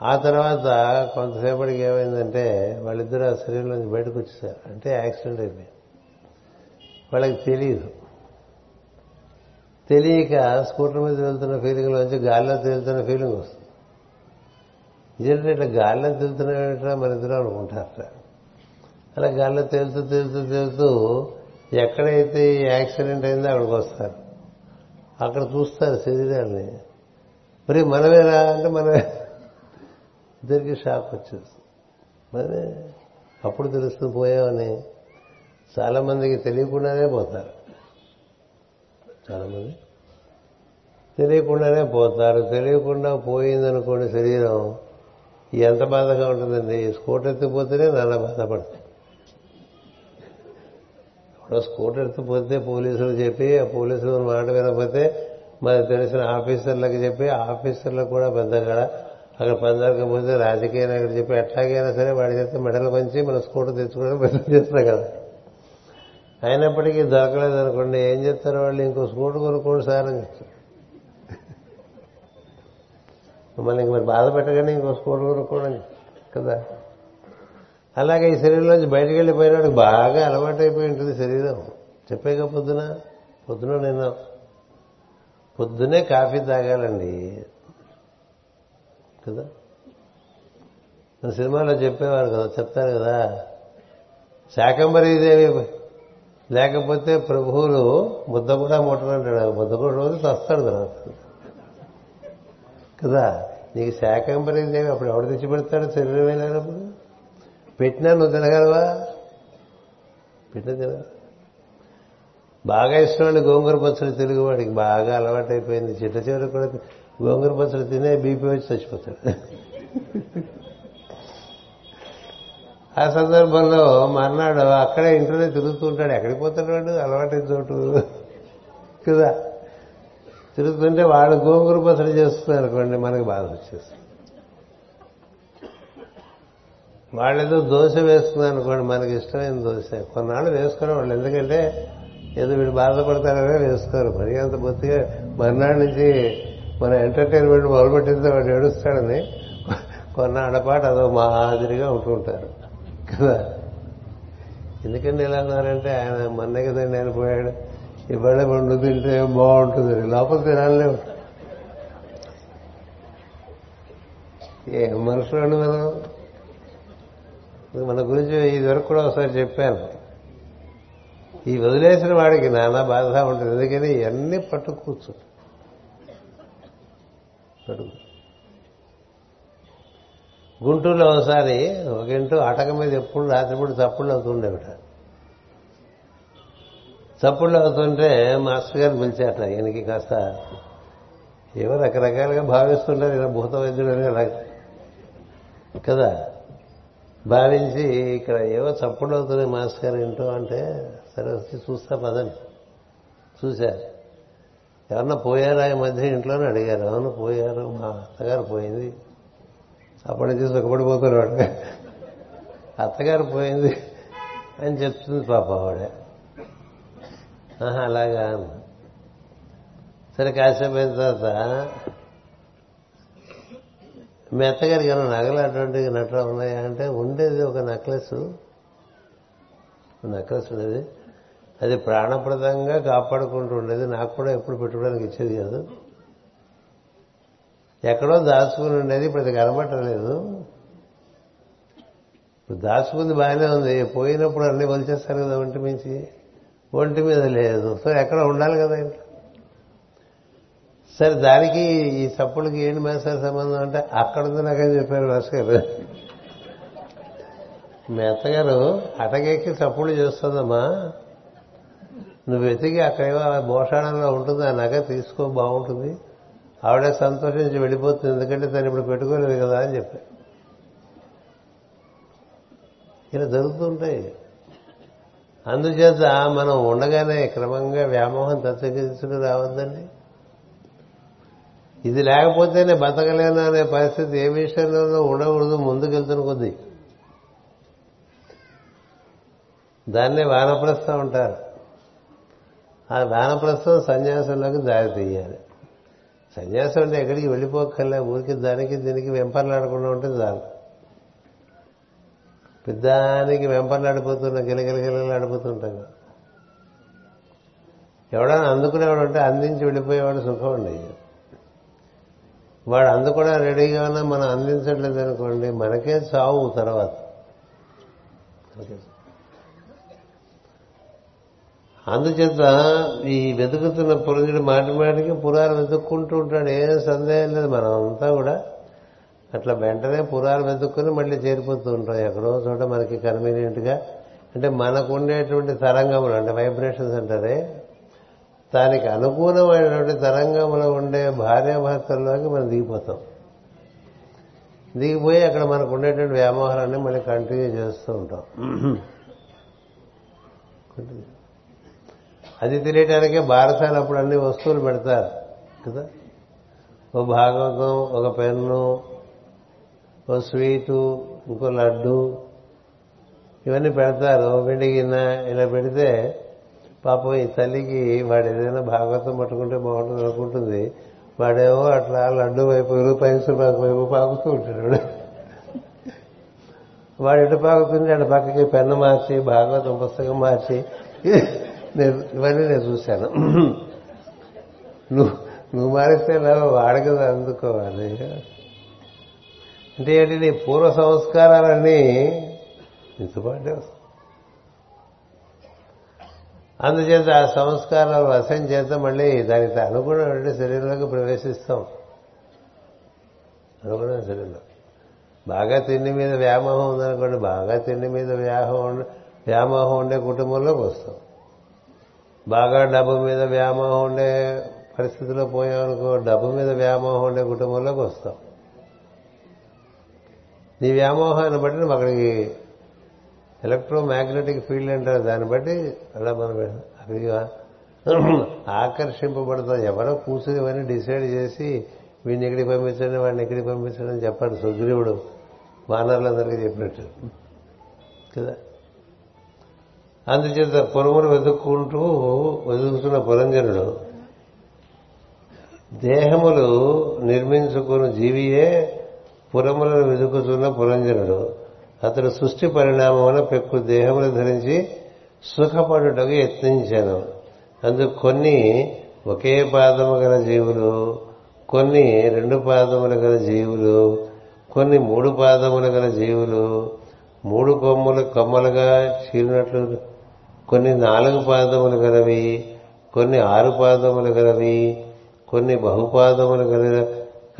ఆ తర్వాత కొంతసేపటికి ఏమైందంటే వాళ్ళిద్దరూ ఆ శరీరం నుంచి బయటకు వచ్చేసారు. అంటే యాక్సిడెంట్ అయిపోయింది. వాళ్ళకి తెలియదు తెలియక స్కూటర్ మీద వెళ్తున్న ఫీలింగ్లోంచి గాల్లో తేలుతున్న ఫీలింగ్ వస్తుంది. ఇదేంటంటే ఇట్లా గాల్లో తేలుతున్నా మరిద్దరూ ఇద్దరు అనుకుంటారట. అలా గాల్లో తేలుతూ తేలుతూ తేలుతూ ఎక్కడైతే యాక్సిడెంట్ అయిందో అక్కడికి వస్తారు. అక్కడ చూస్తారు శరీరాన్ని. మరి మనమేరా అంటే మనమే ఇద్దరికి షాక్ వచ్చేస్తుంది. మరి అప్పుడు తెలుస్తుంది పోయామని చాలామందికి తెలియకుండానే పోతారు. చాలా మంది తెలియకుండానే పోతారు. తెలియకుండా పోయిందనుకోండి శరీరం ఎంత బాధగా ఉంటుందండి? స్కూటర్ ఎత్తిపోతేనే నాన్న బాధపడుతుంది ఇప్పుడు స్కూటర్ ఎత్తిపోతే పోలీసులు చెప్పి ఆ పోలీసులు మాట వినకపోతే మనకు తెలిసిన ఆఫీసర్లకు చెప్పి ఆఫీసర్లకు కూడా పెద్దగా అక్కడ పని జరగకపోతే రాజకీయ నాయకుడు చెప్పి ఎట్లాగైనా సరే వాడి చేస్తే మెడలు పంచి మన స్కూటర్ తెచ్చుకోవడం ప్రయత్నం చేస్తున్నాం కదా. అయినప్పటికీ దొరకలేదు అనుకోండి ఏం చెప్తారు వాళ్ళు? ఇంకో స్కూటర్ కొనుక్కోండి సార్ అని చెప్తారు. మమ్మల్ని ఇంక మరి బాధ పెట్టగానే ఇంకో స్కూటర్ కొనుక్కోండి కదా. అలాగే ఈ శరీరంలోంచి బయటకు వెళ్ళిపోయినాడు బాగా అలవాటైపోయి ఉంటుంది శరీరం. చెప్పేగా పొద్దున? పొద్దున నిన్న. పొద్దునే కాఫీ తాగాలండి. కదా? మన సినిమాలో చెప్పేవారు కదా చెప్తారు కదా. శాకంబరీదేవి లేకపోతే ప్రభువులు ముద్ద కూడా ముట్టనంటాడు. ముద్ద కూడా రోజు వస్తాడు తర్వాత. కదా? నీకు శాకంబరీదేవి అప్పుడు ఎవడు తెచ్చి పెడతాడు శరీరం వెళ్ళినప్పుడు పెట్టినా నువ్వు తినగలవా? పెట్టినా తిన బాగా ఇష్టమైన గోంగూర పచ్చడి తెలుగువాడికి బాగా అలవాటైపోయింది. చిట్ట చివరికి కూడా గోంగూర పచ్చడి తినే బీపీ వచ్చి చచ్చిపోతాడు. ఆ సందర్భంలో మర్నాడు అక్కడే ఇంట్లోనే తిరుగుతూ ఉంటాడు. ఎక్కడికి పోతాడు వాడు? అలవాటైన చోటు. కదా? తిరుగుతుంటే వాడు గోంగూర పచ్చడి చేస్తున్నారు అనుకోండి మనకి బాధ వచ్చేస్తుంది. వాళ్ళేదో దోశ వేస్తున్నారు అనుకోండి మనకి ఇష్టమైన దోశ. కొన్నాళ్ళు వేసుకునే వాళ్ళు. ఎందుకంటే ఏదో వీడు బాధపడతారనే వేసుకోరు. మరి అంత బొత్తిగా మర్నాడు నుంచి మన ఎంటర్టైన్మెంట్ మొదలుపెట్టిందో వాడు ఏడుస్తాడని కొన్నాళ్ళ పాటు అదో మాదిరిగా ఉంటుంటారు. కదా? ఎందుకండి ఎలా అన్నారంటే ఆయన మొన్నే కదండి ఆయన పోయాడు. ఇవాళ వండు తింటే బాగుంటుంది. లోపల తినాలనే ఏ మనుషులు మనం? మన గురించి ఇదివరకు కూడా ఒకసారి చెప్పాను. ఈ వదిలేసిన వాడికి నానా బాధ ఉంటుంది. ఎందుకని ఇవన్నీ పట్టు కూర్చో. పట్టు. గుంటూరులో ఒకసారి ఒక ఇంటూ అటక మీద ఎప్పుడు రాత్రిపూట చప్పుళ్ళు అవుతుండేవిట చప్పుళ్ళు అవుతుంటే మాస్టర్ గారు పిలిచాట ఈయనకి కాస్త ఏవో రకరకాలుగా భావిస్తుంటారు ఈయన భూత వైద్యుడు కదా. భావించి ఇక్కడ ఏవో చప్పుడు అవుతున్నాయి మాస్ గారు ఏంటో అంటే సరే వచ్చి చూస్తా పదండి. చూశారు. ఎవరన్నా పోయారా ఈ మధ్య? ఇంట్లోనే అడిగారు. అవును పోయారు. మా అత్తగారు పోయింది. అప్పటి నుంచి సుఖపడిపోతున్నాడు అత్తగారు పోయింది అని చెప్తుంది పాప ఆవిడ. ఆహా అలాగా సరే కాసేపు అయిన తర్వాత మీ అత్తగారికి ఏమైనా నగలు అటువంటి నట్లు ఉన్నాయా? అంటే ఉండేది ఒక నెక్లెస్. నెక్లెస్ ఉండేది. అది ప్రాణప్రదంగా కాపాడుకుంటూ ఉండేది. నాకు కూడా ఎప్పుడు పెట్టుకోవడానికి ఇచ్చేది కాదు. ఎక్కడో దాచుకుని ఉండేది. ఇప్పుడు అది కనబట్టలేదు. ఇప్పుడు దాచుకుంది బాగానే ఉంది. పోయినప్పుడు అన్ని వదిలేస్తారు కదా ఒంటి మించి. ఒంటి మీద లేదు. సో ఎక్కడ ఉండాలి కదా ఇంట్లో? సరే దానికి ఈ చప్పుడుకి ఏంటి మేస్తారు సంబంధం అంటే అక్కడ ఉంది నాకని చెప్పారు మాస్టర్ గారు? మీ అత్తగారు అటకెక్కి చప్పుడు చేస్తుందమ్మా. నువ్వు వెతికి అక్కడేమో భోషాణంలో ఉంటుంది ఆ నగ తీసుకో బాగుంటుంది. ఆవిడే సంతోషించి వెళ్ళిపోతుంది ఎందుకంటే తను ఇప్పుడు పెట్టుకోలేదు కదా అని చెప్పారు. ఇలా జరుగుతుంటాయి అందుచేత మనం ఉండగానే క్రమంగా వ్యామోహం తత్వగించుకుని రావద్దండి. ఇది లేకపోతేనే బతకలేను అనే పరిస్థితి ఏ విషయంలోనూ ఉండకూడదు ముందుకెళ్తున్న కొద్దీ దాన్నే వానప్రస్థం ఉంటారు ఆ వానప్రస్థం సన్యాసంలోకి దారి తీయాలి. సన్యాసం అంటే ఎక్కడికి వెళ్ళిపోకల్లా ఊరికి దానికి దీనికి వెంపర్లాడకుండా ఉంటే చాలు. పెద్దానికి వెంపర్లాడిపోతున్నా గిలగిలగిలలాడిపోతుంటాం ఎవడైనా అందుకునేవాడు ఉంటే అందించి వెళ్ళిపోయేవాడు సుఖం అండి వాడు అందుకూడా రెడీగా ఉన్నా మనం అందించట్లేదు అనుకోండి మనకే చావు తర్వాత. అందుచేత ఈ వెతుకుతున్న పురుషుడు మాటి మాటికి పురాలు వెతుక్కుంటూ ఉంటాడు ఏ సందేహం లేదు. మనం అంతా కూడా అట్లా వెంటనే పురాలు వెతుక్కుని మళ్ళీ చేరిపోతూ ఉంటాం. ఎక్కడో చోట మనకి కన్వీనియంట్గా అంటే మనకు ఉండేటువంటి తరంగములు అంటే వైబ్రేషన్స్ అంటారే దానికి అనుకూలమైనటువంటి తరంగంలో ఉండే భార్యాభర్తల్లోకి మనం దిగిపోతాం. దిగిపోయి అక్కడ మనకు ఉండేటువంటి వ్యామోహాలన్నీ మళ్ళీ కంటిన్యూ చేస్తూ ఉంటాం. అది తెలియటానికే బారసాలు అప్పుడు అన్ని వస్తువులు పెడతారు కదా? ఓ భాగవతం ఒక పెన్ను ఓ స్వీటు ఇంకో లడ్డు ఇవన్నీ పెడతారు. వెండి గిన్నె ఇలా పెడితే పాపం ఈ తల్లికి వాడు ఏదైనా భాగవతం పట్టుకుంటే బాగుంటుంది అనుకుంటుంది. వాడేమో అట్లా లడ్డు వైపు పైసలు పాకు వైపు పాకుతూ ఉంటాడు. వాడు. ఇటు పాకుతుంది అటు పక్కకి పెన్ను మార్చి భాగవతం పుస్తకం మార్చి. నేను ఇవన్నీ నేను చూశాను. నువ్వు నువ్వు మారిస్తే లాభం వాడికి అందుకోవాలి. అంటే ఏంటి నీ పూర్వ సంస్కారాలన్నీ ఇంతపాటే వస్తాయి. అందుచేత ఆ సంస్కారాల వశం చేత మళ్ళీ దానికి అనుగుణమైన శరీరంలోకి ప్రవేశిస్తాం. అనుగుణమైన శరీరంలో. బాగా తిండి మీద వ్యామోహం ఉందనుకోండి బాగా తిండి మీద వ్యామోహం ఉండే వ్యామోహం ఉండే కుటుంబంలోకి వస్తాం. బాగా డబ్బు మీద వ్యామోహం ఉండే పరిస్థితిలో పోయామనుకో డబ్బు మీద వ్యామోహం ఉండే కుటుంబంలోకి వస్తాం. నీ వ్యామోహాన్ని బట్టి నువ్వు అక్కడికి ఎలక్ట్రోమాగ్నెటిక్ ఫీల్డ్ అంటారు. దాన్ని బట్టి అలా మనం అవి ఆకర్షింపబడతాం. ఎవరో కూర్చుని ఇవన్నీ డిసైడ్ చేసి వీడిని ఎక్కడికి పంపించండి వాడిని ఎక్కడికి పంపించండి అని చెప్పాడు సుగ్రీవుడు. వానరులందరికీ చెప్పినట్టు. కదా? అందుచేత పొరుగును వెతుక్కుంటూ వెతుకుతున్న పురంజనుడు దేహములు నిర్మించుకున్న జీవియే పురములను వెతుకుతున్న పురంజనుడు. అతడు సృష్టి పరిణామమున పెక్కు దేహములు ధరించి సుఖపడుటకు యత్నించాను. అందుకు కొన్ని ఒకే పాదము గల జీవులు కొన్ని రెండు పాదములు గల జీవులు కొన్ని మూడు పాదములు గల జీవులు మూడు కొమ్ములు కొమ్మలుగా చీలినట్లు కొన్ని నాలుగు పాదములు గలవి కొన్ని ఆరు పాదములు గలవి కొన్ని బహుపాదములు గల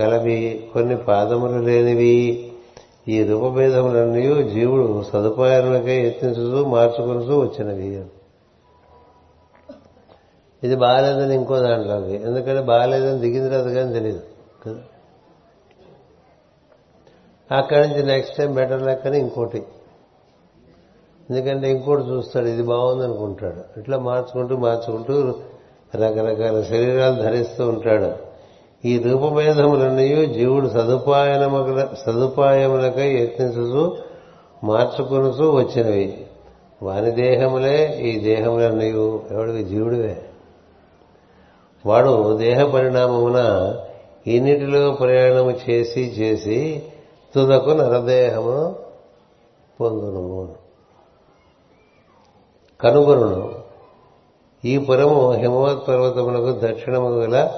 గలవి కొన్ని పాదములు లేనివి. ఈ రూపభేదములన్నీ జీవుడు సదుపాయాలకై యత్నించుతూ మార్చుకుంటూ వచ్చినవి. ఇది బాగాలేదని ఇంకో దాంట్లోకి. ఎందుకంటే బాగాలేదని దిగిన తర్వాత కానీ తెలియదు కదా? అక్కడి నుంచి నెక్స్ట్ టైం బెటర్ లెక్కని ఇంకోటి. ఎందుకంటే ఇంకోటి చూస్తాడు ఇది బాగుంది అనుకుంటాడు ఇట్లా మార్చుకుంటూ మార్చుకుంటూ రకరకాల శరీరాలు ధరిస్తూ ఉంటాడు. ఈ రూపభేదములన్నీ జీవుడు సదుపాయముల సదుపాయములకై యత్నించుతూ మార్చుకునుతూ వచ్చినవి. వాని దేహములే ఈ దేహములన్నయు. ఎవడివి? జీవుడివే. వాడు దేహ పరిణామమున ఇన్నిటిలో ప్రయాణము చేసి చేసి తుదకు నరదేహము పొందును కనుగొను ఈ పురము హిమవత్ పర్వతములకు దక్షిణము గల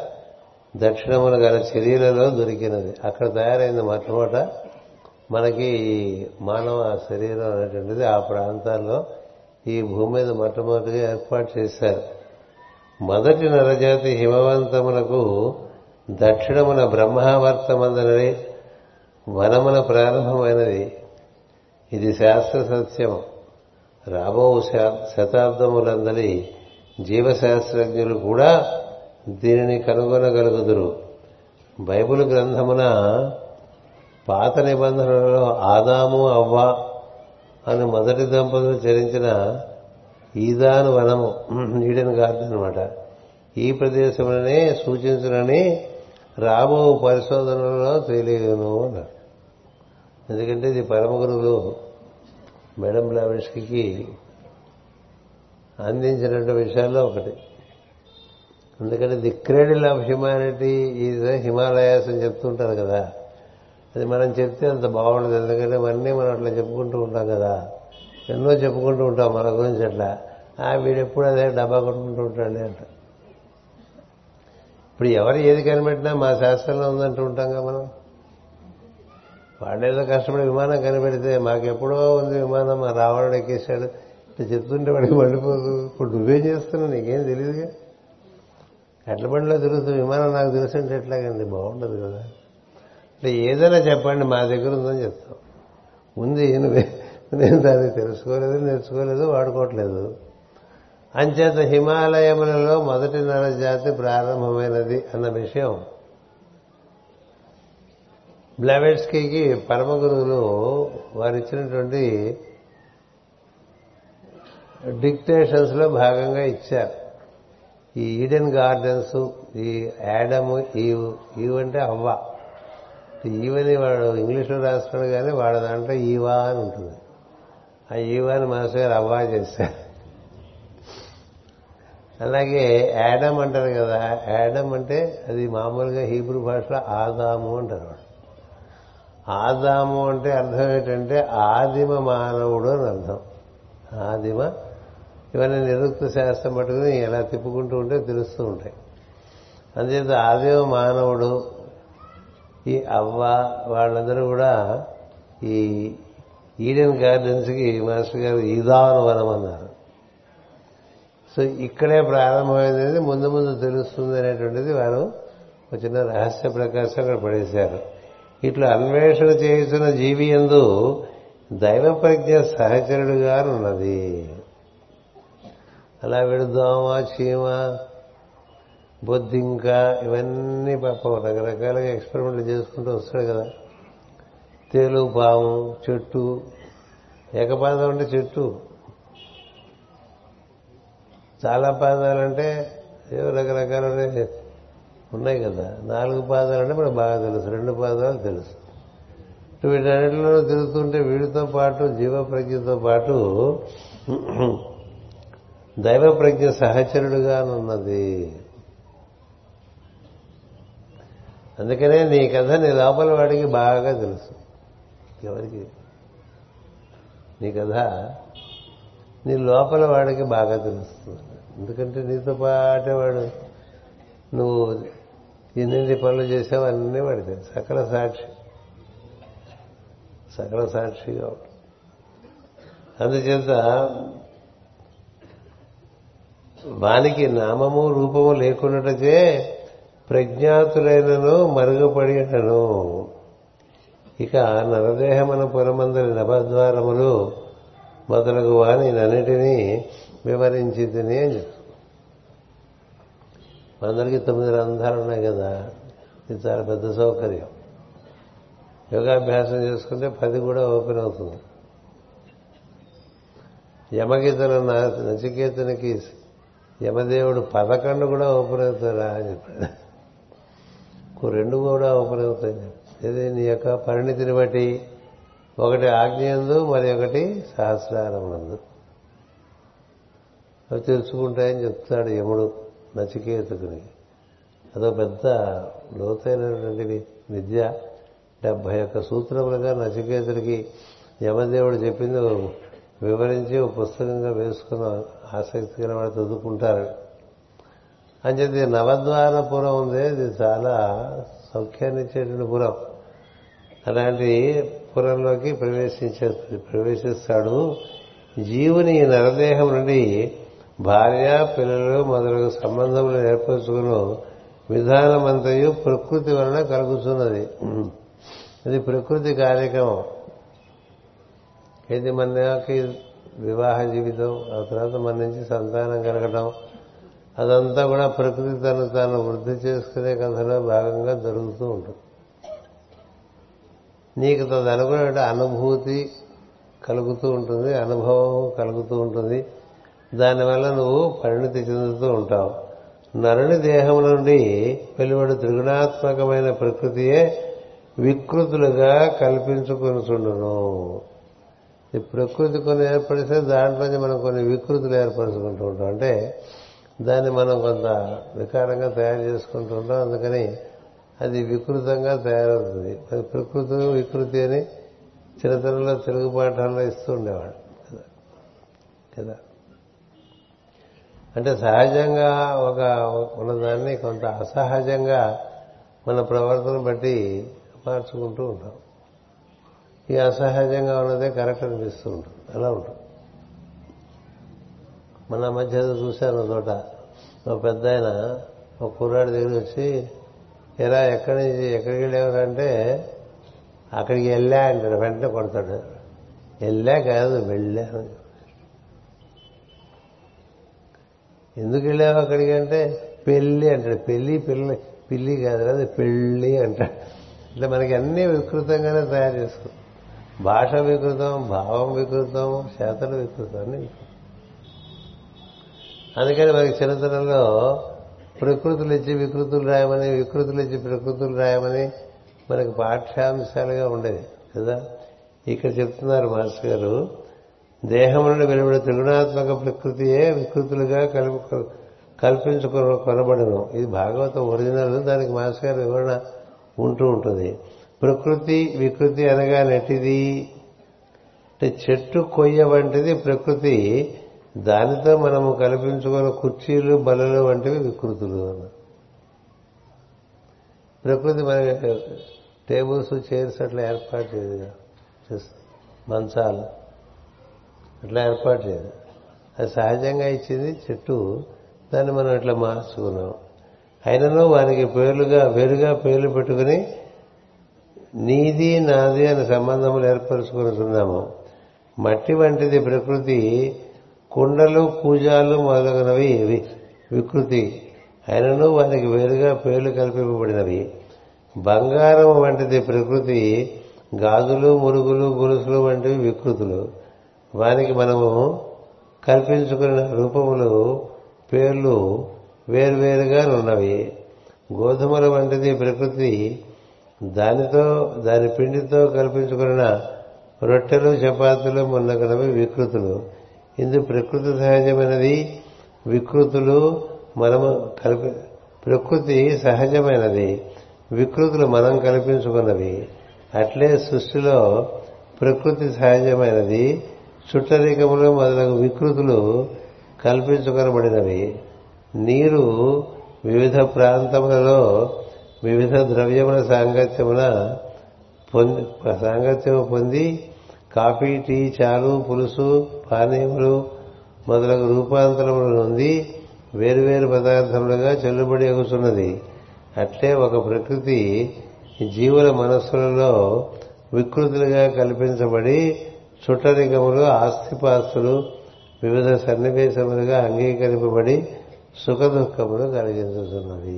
దక్షిణమున గల చర్యలలో దొరికినది. అక్కడ తయారైంది మొట్టమొదట మనకి ఈ మానవ శరీరం అనేటువంటిది ఆ ప్రాంతాల్లో ఈ భూమి మీద మొట్టమొదటిగా ఏర్పాటు చేశారు. మొదటి నరజాతి హిమవంతములకు దక్షిణమున బ్రహ్మావర్తమందనని వనమున ప్రారంభమైనది. ఇది శాస్త్ర సత్యం. రాబో శతాబ్దములందరి జీవశాస్త్రజ్ఞులు కూడా దీనిని కనుగొనగలుగుదురు. బైబిల్ గ్రంథమున పాత నిబంధనలలో ఆదాము అవ్వ అని మొదటి దంపతులు చరించిన ఈదాను వనము ఈడెన్ గార్డెన్ అనమాట ఈ ప్రదేశంలోనే సూచించనని రాబో పరిశోధనలో తెలియను అన్నారు. ఎందుకంటే ఇది పరమ గురువులు మేడం బ్లావిష్కి అందించినటువంటి విషయాల్లో ఒకటి. ఎందుకంటే the cradle of humanity is Himalayas అని చెప్తుంటారు కదా. అది మనం చెప్తే అంత బాగుండదు. ఎందుకంటే అవన్నీ మనం అట్లా చెప్పుకుంటూ ఉంటాం కదా. ఎన్నో చెప్పుకుంటూ ఉంటాం మన గురించి అట్లా. ఆ వీడెప్పుడు అదే డబ్బా కొట్టుకుంటూ ఉంటాడు అంట. ఇప్పుడు ఎవరు ఏది కనిపెట్టినా మా శాస్త్రంలో ఉందంటూ ఉంటాం కదా మనం. వాళ్ళేదో కష్టపడి విమానం కనిపెడితే మాకెప్పుడో ఉంది విమానం మా రావణుడు ఎక్కేశాడు. ఇట్లా చెప్తుంటే వాడికి మళ్ళీపోదు ఇప్పుడు నువ్వేం చేస్తున్నావు? నీకేం తెలియదుగా ఎడ్ల బండిలో తిరుగుతూ విమానం నాకు తెలుసుంటే ఎట్లాగండి? బాగుండదు కదా. అంటే ఏదైనా చెప్పండి మా దగ్గర ఉందని చెప్తాం. ఉంది నేను దాన్ని తెలుసుకోలేదు నేర్చుకోలేదు వాడుకోవట్లేదు. అంచేత హిమాలయములలో మొదటి నరజాతి ప్రారంభమైనది అన్న విషయం. బ్లావెట్స్కీకి పరమ గురువులు వారు ఇచ్చినటువంటి భాగంగా ఇచ్చారు. ఈ ఈడెన్ గార్డెన్స్ ఈ యాడము ఈవ్ ఈవ్ అంటే అవ్వ. ఈవని వాడు ఇంగ్లీష్లో రాస్తున్నాడు కానీ వాడు దాంట్లో ఈవా అని ఉంటుంది. ఆ ఈవాని మాస్టర్ గారు అవ్వా చేశారు అలాగే యాడమ్ అంటారు కదా యాడమ్ అంటే అది మామూలుగా హీబ్రూ భాషలో ఆదాము అంటారు ఆదాము అంటే అర్థం ఏంటంటే ఆదిమ మానవుడు అని అర్థం. ఆదిమ ఇవన్నీ నిరుక్త శాస్త్రం పట్టుకుని ఎలా తిప్పుకుంటూ ఉంటే తెలుస్తూ ఉంటాయి. అందుచేత ఆదిమ మానవుడు ఈ అవ్వ వాళ్ళందరూ కూడా ఈ ఈడెన్ గార్డెన్స్కి మాస్టర్ గారు ఈదానవనం అన్నారు. సో ఇక్కడే ప్రారంభమైంది ముందు ముందు తెలుస్తుంది అనేటువంటిది వారు ఒక చిన్న రహస్య ప్రకాశం అక్కడ పడేశారు. ఇట్లా అన్వేషణ చేస్తున్న జీవి ఎందు దైవ ప్రజ్ఞ సహచరుడుగా ఉన్నది అలా వీడు దోమ చీమ బొద్దింక ఇవన్నీ పాపం రకరకాలుగా ఎక్స్పెరిమెంట్లు చేసుకుంటూ వస్తాడు కదా. తేలు పాము చెట్టు ఏకపాదం అంటే చెట్టు. చాలా పాదాలంటే ఏవో రకరకాల ఉన్నాయి కదా. నాలుగు పాదాలు అంటే మనకు బాగా తెలుసు. రెండు పాదాలు తెలుసు. వీటన్నిటిలో తిరుగుతుంటే వీడితో పాటు జీవ ప్రజ్ఞతో పాటు దైవ ప్రజ్ఞ సహచరుడుగా ఉన్నది అందుకనే నీ కథ నీ లోపల వాడికి బాగా తెలుసు. ఎవరికి? నీ కథ నీ లోపల వాడికి బాగా తెలుస్తుంది ఎందుకంటే నీతో పాటే వాడు నువ్వు ఎన్ని పనులు చేసావు అన్నీ వాడి తెలుసు. సకల సాక్షి. సకల సాక్షిగా అందుచేత వానికి నామము రూపము లేకున్నటచే ప్రజ్ఞాతులైనను మరుగుపడినను ఇక నరదేహమన పురమందరి నభద్వారములు మొదలగు వాని వివరించింది అని చెప్తుంది తొమ్మిది రంధ్రాలు ఉన్నాయి కదా? ఇది చాలా పెద్ద సౌకర్యం. యోగాభ్యాసం చేసుకుంటే పది కూడా ఓపెన్ అవుతుంది. యమగీతను నచికేతునికి యమదేవుడు పదకొండు కూడా ఓపెన్ అవుతారా అని చెప్పాడు. రెండు కూడా ఓపెన్ అవుతాయి ఇది నీ యొక్క పరిణితిని బట్టి ఒకటి ఆజ్ఞయందు మరి ఒకటి సహస్రారమునందు. అవి తెలుసుకుంటాయని చెప్తాడు యముడు నచికేతుకుని అదో పెద్ద లోతైనటువంటి విద్య. డెబ్బై యొక్క సూత్రములుగా నచికేతుడికి యమదేవుడు చెప్పింది వివరించి ఒక పుస్తకంగా వేసుకున్న ఆసక్తి గల వాళ్ళు చదువుకుంటారు అంచేది నవద్వారపురం ఉంది. ఇది చాలా సౌఖ్యాన్ని ఇచ్చేటువంటి పురం. అలాంటి పురంలోకి ప్రవేశించేస్తుంది. ప్రవేశిస్తాడు. జీవుని నరదేహం నుండి భార్య పిల్లలు మొదలగు సంబంధములు ఏర్పరచుకుని విధానమంతయు ప్రకృతి వలన కలుగుతున్నది. ఇది ప్రకృతి కార్యక్రమం. ఇది మనకి వివాహ జీవితం ఆ తర్వాత మన నుంచి సంతానం కలగడం అదంతా కూడా ప్రకృతి తను తాను వృద్ధి చేసుకునే కథలో భాగంగా జరుగుతూ ఉంటుంది. నీకు తదనుకున్న అనుభూతి కలుగుతూ ఉంటుంది అనుభవం కలుగుతూ ఉంటుంది. దానివల్ల నువ్వు పరిణితి చెందుతూ ఉంటావు. నరుని దేహం నుండి వెలువడు త్రిగుణాత్మకమైన ప్రకృతియే వికృతులుగా కల్పించుకుని చుండును ఈ ప్రకృతి కొన్ని ఏర్పడిస్తే దాంట్లోంచి మనం కొన్ని వికృతులు ఏర్పరచుకుంటూ ఉంటాం. అంటే దాన్ని మనం కొంత వికారంగా తయారు చేసుకుంటూ ఉంటాం. అందుకని అది వికృతంగా తయారవుతుంది. అది ప్రకృతి వికృతి అని చిన్నతనంలో తెలుగు పాఠాల్లో ఇస్తూ ఉండేవాడు కదా? అంటే సహజంగా ఒక ఉన్నదాన్ని కొంత అసహజంగా మన ప్రవర్తన బట్టి మార్చుకుంటూ ఉంటాం. ఈ అసహజంగా ఉన్నదే కరెక్ట్ అనిపిస్తూ ఉంటుంది. అలా ఉంటుంది. మన మధ్య చూశాను చోట. ఒక పెద్ద ఆయన ఒక కుర్రాడి దగ్గర వచ్చి ఎలా ఎక్కడి నుంచి ఎక్కడికి వెళ్ళేవారంటే అక్కడికి వెళ్ళా అంటాడు. వెంటనే కొడతాడు. వెళ్ళా కాదు వెళ్ళాను ఎందుకు వెళ్ళావు అక్కడికి అంటే పెళ్ళి అంటాడు. పెళ్ళి పిల్లి పిల్లి కాదు అది పెళ్ళి అంటాడు. ఇట్లా మనకి అన్ని వికృతంగానే తయారు చేసుకుంటాం భాష వికృతం భావం వికృతం చేతలు వికృతం అందుకని మనకి చిన్నతనంలో ప్రకృతులు ఇచ్చి వికృతులు రాయమని వికృతులు ఇచ్చి ప్రకృతులు రాయమని మనకు పాఠ్యాంశాలుగా ఉండేది కదా? ఇక్కడ చెప్తున్నారు మాస్టర్ గారు దేహం నుండి వెలువడే త్రిగుణాత్మక ప్రకృతియే వికృతులుగా కలుపు కల్పించుకొన కొనబడను ఇది భాగవతం ఒరిజినల్ దానికి మాస్టర్ గారు వివరణ ఉంటూ ఉంటుంది. ప్రకృతి వికృతి అనగా నెట్టిది అంటే చెట్టు కొయ్య వంటిది ప్రకృతి. దానితో మనము కల్పించుకున్న కుర్చీలు బల్లలు వంటివి వికృతులు అన్న. ప్రకృతి మనకి టేబుల్స్ చైర్స్ అట్లా ఏర్పాటు చేయదు. మంచాలు. అట్లా ఏర్పాటు చేయదు. అది సహజంగా ఇచ్చింది చెట్టు. దాన్ని మనం ఇట్లా మార్చుకున్నాం. అయినను వారికి పేర్లుగా వేరుగా పేర్లు పెట్టుకుని నీది నాది అనే సంబంధములు ఏర్పరచుకుంటున్నాము మట్టి వంటిది ప్రకృతి కుండలు కూజాలు మొదలగునవి వికృతి. అయినను వారికి వేరుగా పేర్లు కల్పింపబడినవి. బంగారం వంటిది ప్రకృతి గాజులు మురుగులు గొలుసులు వంటివి వికృతులు. వానికి మనము కల్పించుకున్న రూపములు పేర్లు వేరువేరుగా ఉన్నవి గోధుమల వంటిది ప్రకృతి దానితో దాని పిండితో కల్పించుకున్న రొట్టెలు చపాతీలు మొన్నగనవి వికృతులు. ఇందు ప్రకృతి సహజమైనది వికృతులు మనము కల్పి ప్రకృతి సహజమైనది వికృతులు మనం కల్పించుకున్నవి. అట్లే సృష్టిలో ప్రకృతి సహజమైనది చుట్టరికములు మొదలగు వికృతులు కల్పించుకొనబడినవి. నీరు వివిధ ప్రాంతములలో వివిధ ద్రవ్యముల సాంగత్యమున పొంది సాంగత్యము పొంది కాఫీ టీ చారు పులుసు పానీయములు మొదలగు రూపాంతరములు నుండి వేరువేరు పదార్థములుగా చెల్లుబడి ఎగుతున్నది అట్లే ఒక ప్రకృతి జీవుల మనస్సులలో వికృతులుగా కల్పించబడి చుట్టరికములు ఆస్తిపాస్తులు వివిధ సన్నివేశములుగా అంగీకరింపబడి సుఖ దుఃఖములు కలిగించుతున్నది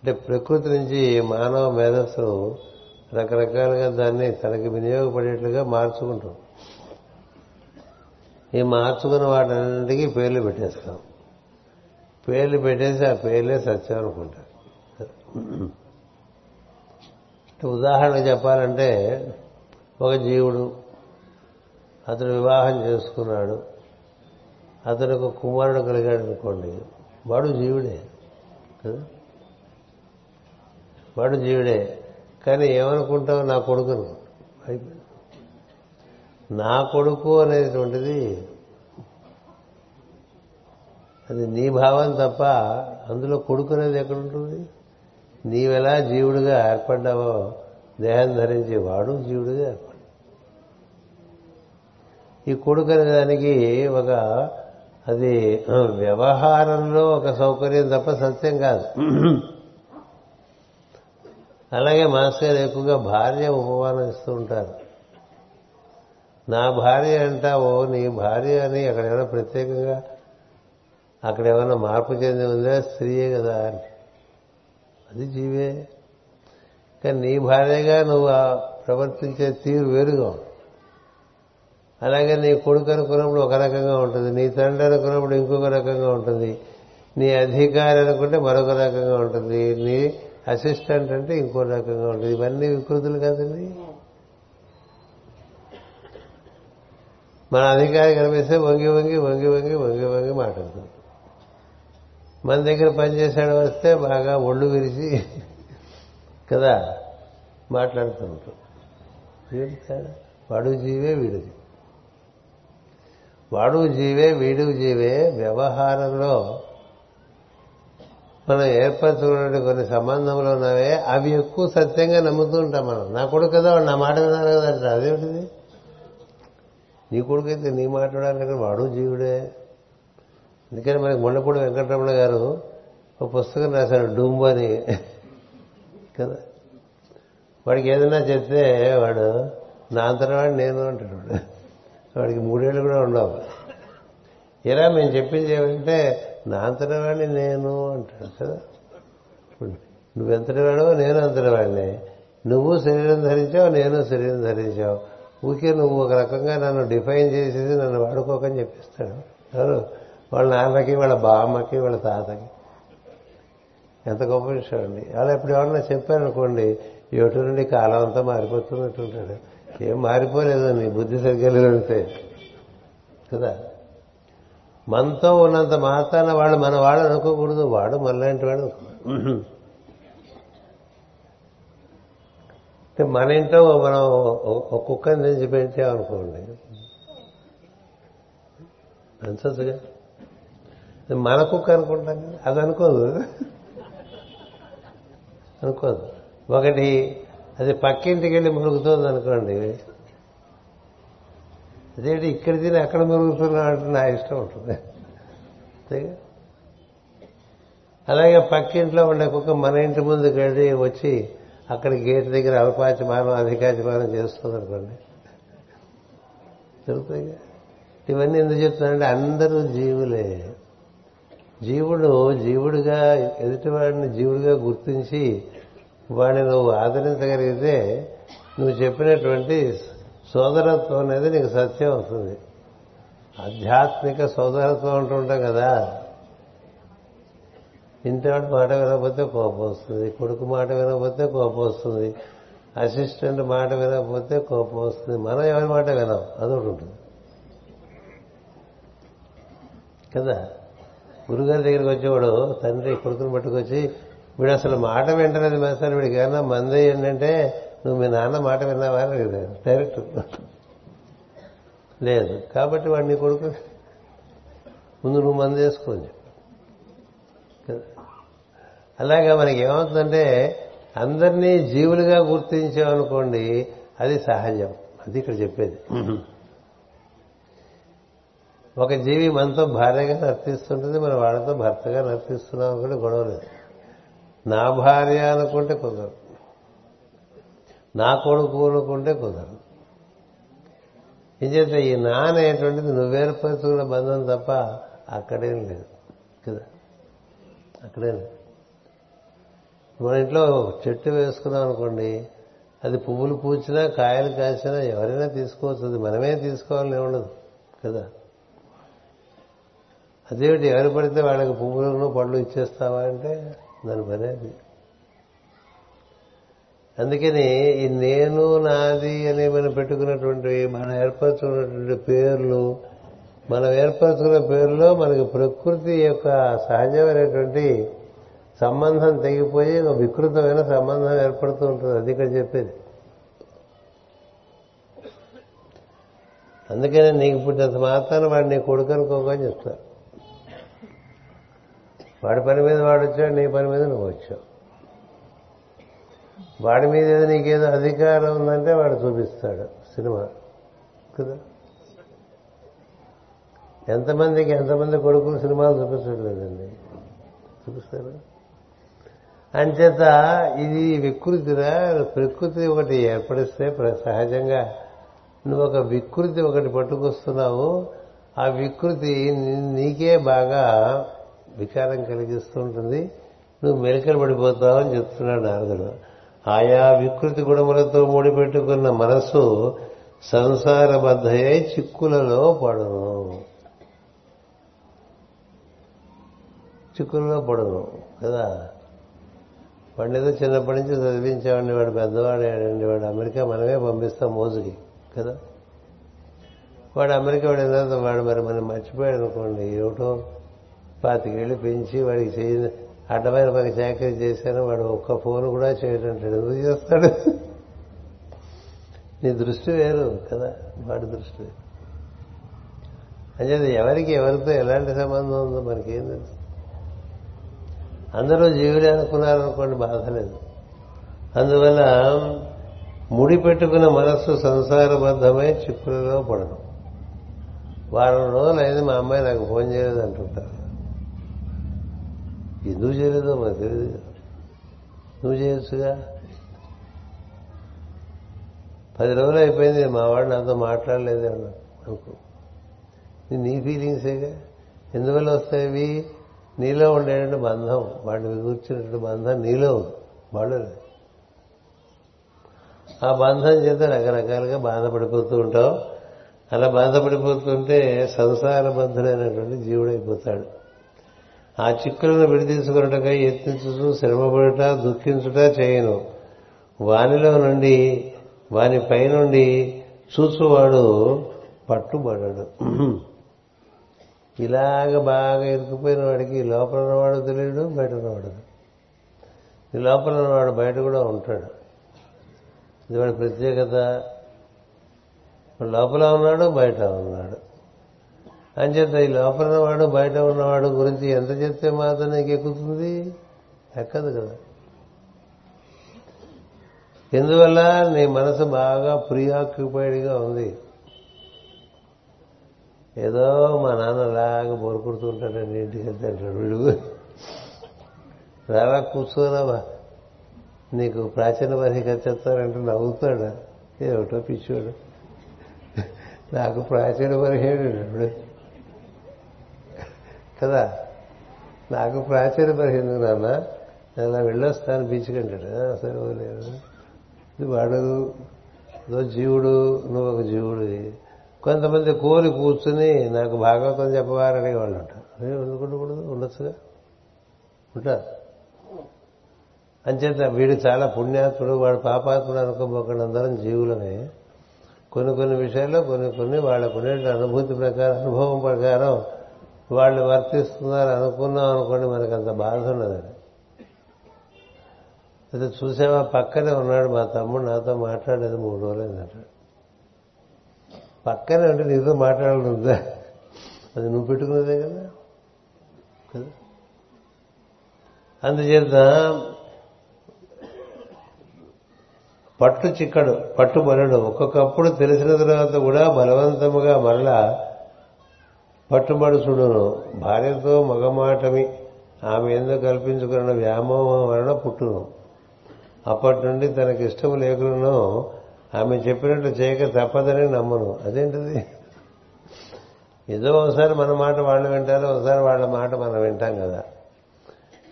అంటే ప్రకృతి నుంచి మానవ మేధస్సు రకరకాలుగా దాన్ని తనకి వినియోగపడేట్లుగా మార్చుకుంటాం. ఈ మార్చుకున్న వాటన్నింటికి పేర్లు పెట్టేస్తాం. పేర్లు పెట్టేసి ఆ పేర్లే సత్యం అనుకుంటారు ఉదాహరణ చెప్పాలంటే ఒక జీవుడు అతను వివాహం చేసుకున్నాడు అతనికి ఒక కుమారుడు కలిగాడు అనుకోండి వాడు జీవుడే కదా? వాడు జీవుడే. కానీ ఏమనుకుంటావు? నా కొడుకును. నా కొడుకు అనేటువంటిది అది నీ భావం తప్ప అందులో కొడుకు అనేది ఎక్కడుంటుంది? నీవెలా జీవుడిగా ఏర్పడ్డావో దేహం ధరించి వాడు జీవుడిగా ఏర్పడ్డాడు. ఈ కొడుకు అనే దానికి ఒక అది వ్యవహారంలో ఒక సౌకర్యం తప్ప సత్యం కాదు. అలాగే మాస్టర్ గారు ఎక్కువగా భార్య ఉపమానం ఇస్తూ ఉంటారు. నా భార్య అంటావో నీ భార్య అని అక్కడ ఏమైనా ప్రత్యేకంగా అక్కడ ఏమైనా మార్పు చెంది ఉందా? స్త్రీయే కదా అని. అది జీవే. కానీ నీ భార్యగా నువ్వు ప్రవర్తించే తీరు వేరుగా అలాగే నీ కొడుకు అనుకున్నప్పుడు ఒక రకంగా ఉంటుంది. నీ తండ్రి అనుకున్నప్పుడు ఇంకొక రకంగా ఉంటుంది. నీ అధికారి అనుకుంటే మరొక రకంగా ఉంటుంది. నీ అసిస్టెంట్ అంటే ఇంకో రకంగా ఉంటుంది. ఇవన్నీ వికృతులు కదండి. మన అధికారి కనిపిస్తే వంగి వంగి వంగి వంగి వంగి వంగి మాట్లాడుతుంది మన దగ్గర పనిచేసాడు వస్తే బాగా ఒళ్ళు విరిచి కదా మాట్లాడుతూ ఉంటాం. వాడు జీవే వీడు వాడు జీవే వీడు జీవే వ్యవహారంలో మనం ఏర్పరచుకున్నటువంటి కొన్ని సంబంధంలో ఉన్నవే అవి ఎక్కువ సత్యంగా నమ్ముతూ ఉంటాం మనం. నా కొడుకు కదా వాడు నా మాట విన్నారు కదా అంటారు అదేమిటిది? నీ కొడుకైతే నీ మాట్లాడాలంటే వాడు జీవుడే. అందుకని మనకి మొండపూడి వెంకటరమణ గారు ఒక పుస్తకం రాశారు డూంబు అని. కదా? వాడికి ఏదైనా చెప్తే వాడు నా అంతరవాడు నేను అంటాడు వాడికి మూడేళ్ళు కూడా ఉండవు. ఇలా మేము చెప్పింది ఏమంటే నా వాడిని నేను అంటాడు కదా నువ్వెంతటి వాడో నేను అంతటి వాడిని. నువ్వు శరీరం ధరించావు నేను శరీరం ధరించావు. ఊరికే నువ్వు ఒక రకంగా నన్ను డిఫైన్ చేసేది నన్ను వాడుకోకని చెప్పిస్తాడు. ఎవరు? వాళ్ళ నాన్నకి వాళ్ళ బామ్మకి వాళ్ళ తాతకి. ఎంత గొప్ప విషయం అండి. అలా ఇప్పుడు ఎవరన్నా చెప్పారనుకోండి ఎటు నుండి కాలం అంతా మారిపోతున్నట్టుంటాడు. ఏం మారిపోలేదు నీ బుద్ధి సరిగ్గా లేదంటే. కదా? మనతో ఉన్నంత మాత్రాన వాడు మన వాడు అనుకోకూడదు వాడు మనలాంటి వాడు మన ఇంట్లో మనం ఒక కుక్కని తెచ్చి పెట్టామనుకోండి అంచదుగా మన కుక్క అనుకుంటాం కదా అది అనుకోదు. అనుకోదు. ఒకటి అది పక్కింటికి వెళ్ళి మురుగుతుంది అనుకోండి అదేంటి ఇక్కడ తిని అక్కడ మురుగుతున్నాడు అంటే నా ఇష్టం ఉంటుంది. అంతేగా అలాగే పక్కింట్లో ఉండే కుక్క మన ఇంటి ముందు గడి వచ్చి అక్కడ గేట్ దగ్గర అల్పాచమానం అధికాచమానం చేస్తుంది అనుకోండి. జరుగుతాయిగా ఇవన్నీ ఎందుకు చెప్తున్నానంటే అందరూ జీవులే. జీవుడు జీవుడిగా ఎదుటివాడిని జీవుడిగా గుర్తించి వాడిని నువ్వు ఆదరించగలిగితే నువ్వు చెప్పినటువంటి సోదరత్వం అనేది నీకు సత్యం అవుతుంది ఆధ్యాత్మిక సోదరత్వం అంటుంటాం కదా. ఇంటివాడి మాట వినకపోతే కోపం వస్తుంది. కొడుకు మాట వినకపోతే కోపం వస్తుంది. అసిస్టెంట్ మాట వినకపోతే కోపం వస్తుంది. మనం ఎవరి మాట వినాం అదొకటి ఉంటుంది. కదా? గురుగారి దగ్గరికి వచ్చేవాడు తండ్రి కొడుకుని పట్టుకొచ్చి వీడు అసలు మాట వింటలేదు మేస్తారు వీడికి ఏమన్నా మంది ఏంటంటే నువ్వు మీ నాన్న మాట విన్నావా అని డైరెక్ట్ లేదు. కాబట్టి వాడిని కొడుకు. ముందు నువ్వు మంది వేసుకోని అలాగా మనకి ఏమవుతుందంటే అందరినీ జీవులుగా గుర్తించామనుకోండి అది సహజం. అది ఇక్కడ చెప్పేది. ఒక జీవి మనతో భార్యగా నర్తిస్తుంటుంది మన వాళ్ళతో భర్తగా నర్తిస్తున్నాం అనుకుంటే గొడవ లేదు. నా భార్య అనుకుంటే కుదరదు. నా కొడుకు అనుకుంటే కుదరదు. ఏం ఈ నా అనేటువంటిది నువ్వేర్పరచుకున్న బంధం తప్ప అక్కడేం లేదు. కదా? అక్కడే లేదు. మన ఇంట్లో చెట్టు వేసుకున్నాం అనుకోండి అది పువ్వులు పూచినా కాయలు కాసినా ఎవరైనా తీసుకోవచ్చు అది మనమే తీసుకోవాలని ఉండదు కదా? అదేమిటి ఎవరు పడితే వాళ్ళకి పువ్వులను పళ్ళు ఇచ్చేస్తావా అంటే దాని పని అందుకని ఈ నేను నాది అని మనం పెట్టుకున్నటువంటి మనం ఏర్పరచుకున్నటువంటి పేర్లు మనం ఏర్పరచుకున్న పేరులో మనకి ప్రకృతి యొక్క సహజమైనటువంటి సంబంధం తెగిపోయి ఒక వికృతమైన సంబంధం ఏర్పడుతూ ఉంటుంది. అది ఇక్కడ చెప్పేది. అందుకనే నీకు పుట్టినంత మాత్రాన వాడు నీ కొడుకు అనుకోకని చెప్తారు. వాడి పని మీద వాడు వచ్చాడు నీ పని మీద నువ్వు వచ్చావు. వాడి మీద ఏదో నీకేదో అధికారం ఉందంటే వాడు చూపిస్తాడు సినిమా. కదా? ఎంతమందికి ఎంతమంది కొడుకులు సినిమాలు చూపించట్లేదండి? చూపిస్తారు? అంచేత ఇది వికృతిరా? ప్రకృతి ఒకటి ఏర్పడిస్తే సహజంగా నువ్వు ఒక వికృతి ఒకటి పట్టుకొస్తున్నావు. ఆ వికృతి నీకే బాగా వికారం కలిగిస్తూ ఉంటుంది. నువ్వు మెలికలు పడిపోతావు అని చెప్తున్నాడు నారదుడు. ఆయా వికృతి గుణములతో ముడిపెట్టుకున్న మనస్సు సంసారబద్ధయై చిక్కులలో పడును. చిక్కులలో పడును కదా? పండితో చిన్నప్పటి నుంచి చదివించేవాడిని వాడు పెద్దవాడేడండి వాడు అమెరికా మనమే పంపిస్తాం మోజుకి కదా? వాడు అమెరికా వాడు వాడు మరి మనం మర్చిపోయాడు అనుకోండి ఏమిటో? పాతికేళ్ళు పెంచి వాడికి చేయ అడ్డమైన పని చాకరీ చేశాను. వాడు ఒక్క ఫోన్ కూడా చేయడంటాడు ఎందుకు చేస్తాడు? నీ దృష్టి వేరు కదా వాడి దృష్టి వేరు. అంటే ఎవరికి ఎవరితో ఎలాంటి సంబంధం ఉందో మనకేం తెలుసు. అందరూ జీవులే అనుకున్నారనుకోండి బాధ లేదు. అందువల్ల ముడి పెట్టుకున్న మనస్సు సంసారబద్ధమై చిక్కులలో పడడం వారం రోజులు అయింది మా అమ్మాయి నాకు ఫోన్ చేయలేదు అంటుంటారు. ఎందుకు చేయలేదో మాకు తెలియదు నువ్వు చేయొచ్చుగా? పది రోజులు అయిపోయింది మా వాడు నాతో మాట్లాడలేదు అన్నా అనుకో నీ ఫీలింగ్సేగా? ఎందువల్ల వస్తాయి నీలో ఉండేటువంటి బంధం వాడిని కూర్చున్నటువంటి బంధం నీలో ఉంది వాళ్ళు ఆ బంధం చేత రకరకాలుగా బాధపడిపోతూ ఉంటావు. అలా బాధపడిపోతుంటే సంసార బంధుడైనటువంటి జీవుడైపోతాడు. ఆ చిక్కులను విడితీసుకున్నట్టుగా యత్నించుతూ శ్రమపడుట దుఃఖించుట చేయను. వానిలో నుండి వాని పైనుండి చూసువాడు పట్టుబడడు. ఇలాగ బాగా ఇరుకుపోయిన వాడికి లోపల ఉన్నవాడు తెలియడు బయట ఉన్నవాడు ఈ లోపల ఉన్నవాడు బయట కూడా ఉంటాడు. ఇది వాడి ప్రత్యేకత. లోపల ఉన్నాడు బయట ఉన్నాడు. అంచేత ఈ లోపల ఉన్నవాడు బయట ఉన్నవాడు గురించి ఎంత చెప్తే మాత్రం నీకు ఎక్కుతుంది ఎక్కదు కదా. ఎందువల్ల నీ మనసు బాగా ప్రియాక్యుపైడ్గా ఉంది? ఏదో మా నాన్న అలాగా బోరుకుడుతుంటాడండి ఇంటికి వెళ్తే అంటాడు వీడు. రారా కూర్చోరావా నీకు ప్రాచీన పని చెప్తారంటే నవ్వుతాడు? ఏమిటో పిచ్చోడు నాకు ప్రాచీన పదిహేడు ఇప్పుడు కదా? నాకు ప్రాచుర్యపరిహింది పదిహేను నాన్న. అలా వెళ్ళొస్తాను బీచ్కి అంటాడు. సరే లేదు ఇది వాడు ఏదో జీవుడు నువ్వు ఒక జీవుడు. కొంతమంది కోరి కూర్చుని నాకు భాగవతం చెప్పవారనే వాళ్ళు ఉంటారు. అదే ఉండకూడదు ఉండొచ్చుగా? ఉంటారు అంచేత వీడు చాలా పుణ్యాత్ముడు వాడు పాపాత్ముడు అనుకోబోకుండా అందరం జీవులమే. కొన్ని కొన్ని విషయాల్లో కొన్ని కొన్ని వాళ్ళకునే అనుభూతి ప్రకారం అనుభవం ప్రకారం వాళ్ళు వర్తిస్తున్నారు అనుకున్నాం అనుకోండి మనకు అంత బాధ ఉన్నదండి అయితే చూసావా పక్కనే ఉన్నాడు మా తమ్ముడు నాతో మాట్లాడేది మూడు రోజులు అంటాడు పక్కనే అంటే నీతో మాట్లాడనుందా అది నువ్వు పెట్టుకున్నదే కదా? కదా? అందుచేత పట్టు చిక్కడు పట్టుబలడు ఒక్కొక్కప్పుడు తెలిసిన తర్వాత కూడా బలవంతముగా మరలా పట్టుబడుచుడును భార్యతో మగమాటమి. ఆమె ఎందుకు కల్పించుకున్న వ్యామోహం వలన పుట్టును. అప్పటి నుండి తనకి ఇష్టం లేకులను ఆమె చెప్పినట్టు చేయక తప్పదని నమ్మను. అదేంటిది? ఏదో ఒకసారి మన మాట వాళ్ళు వింటారు ఒకసారి వాళ్ళ మాట మనం వింటాం కదా.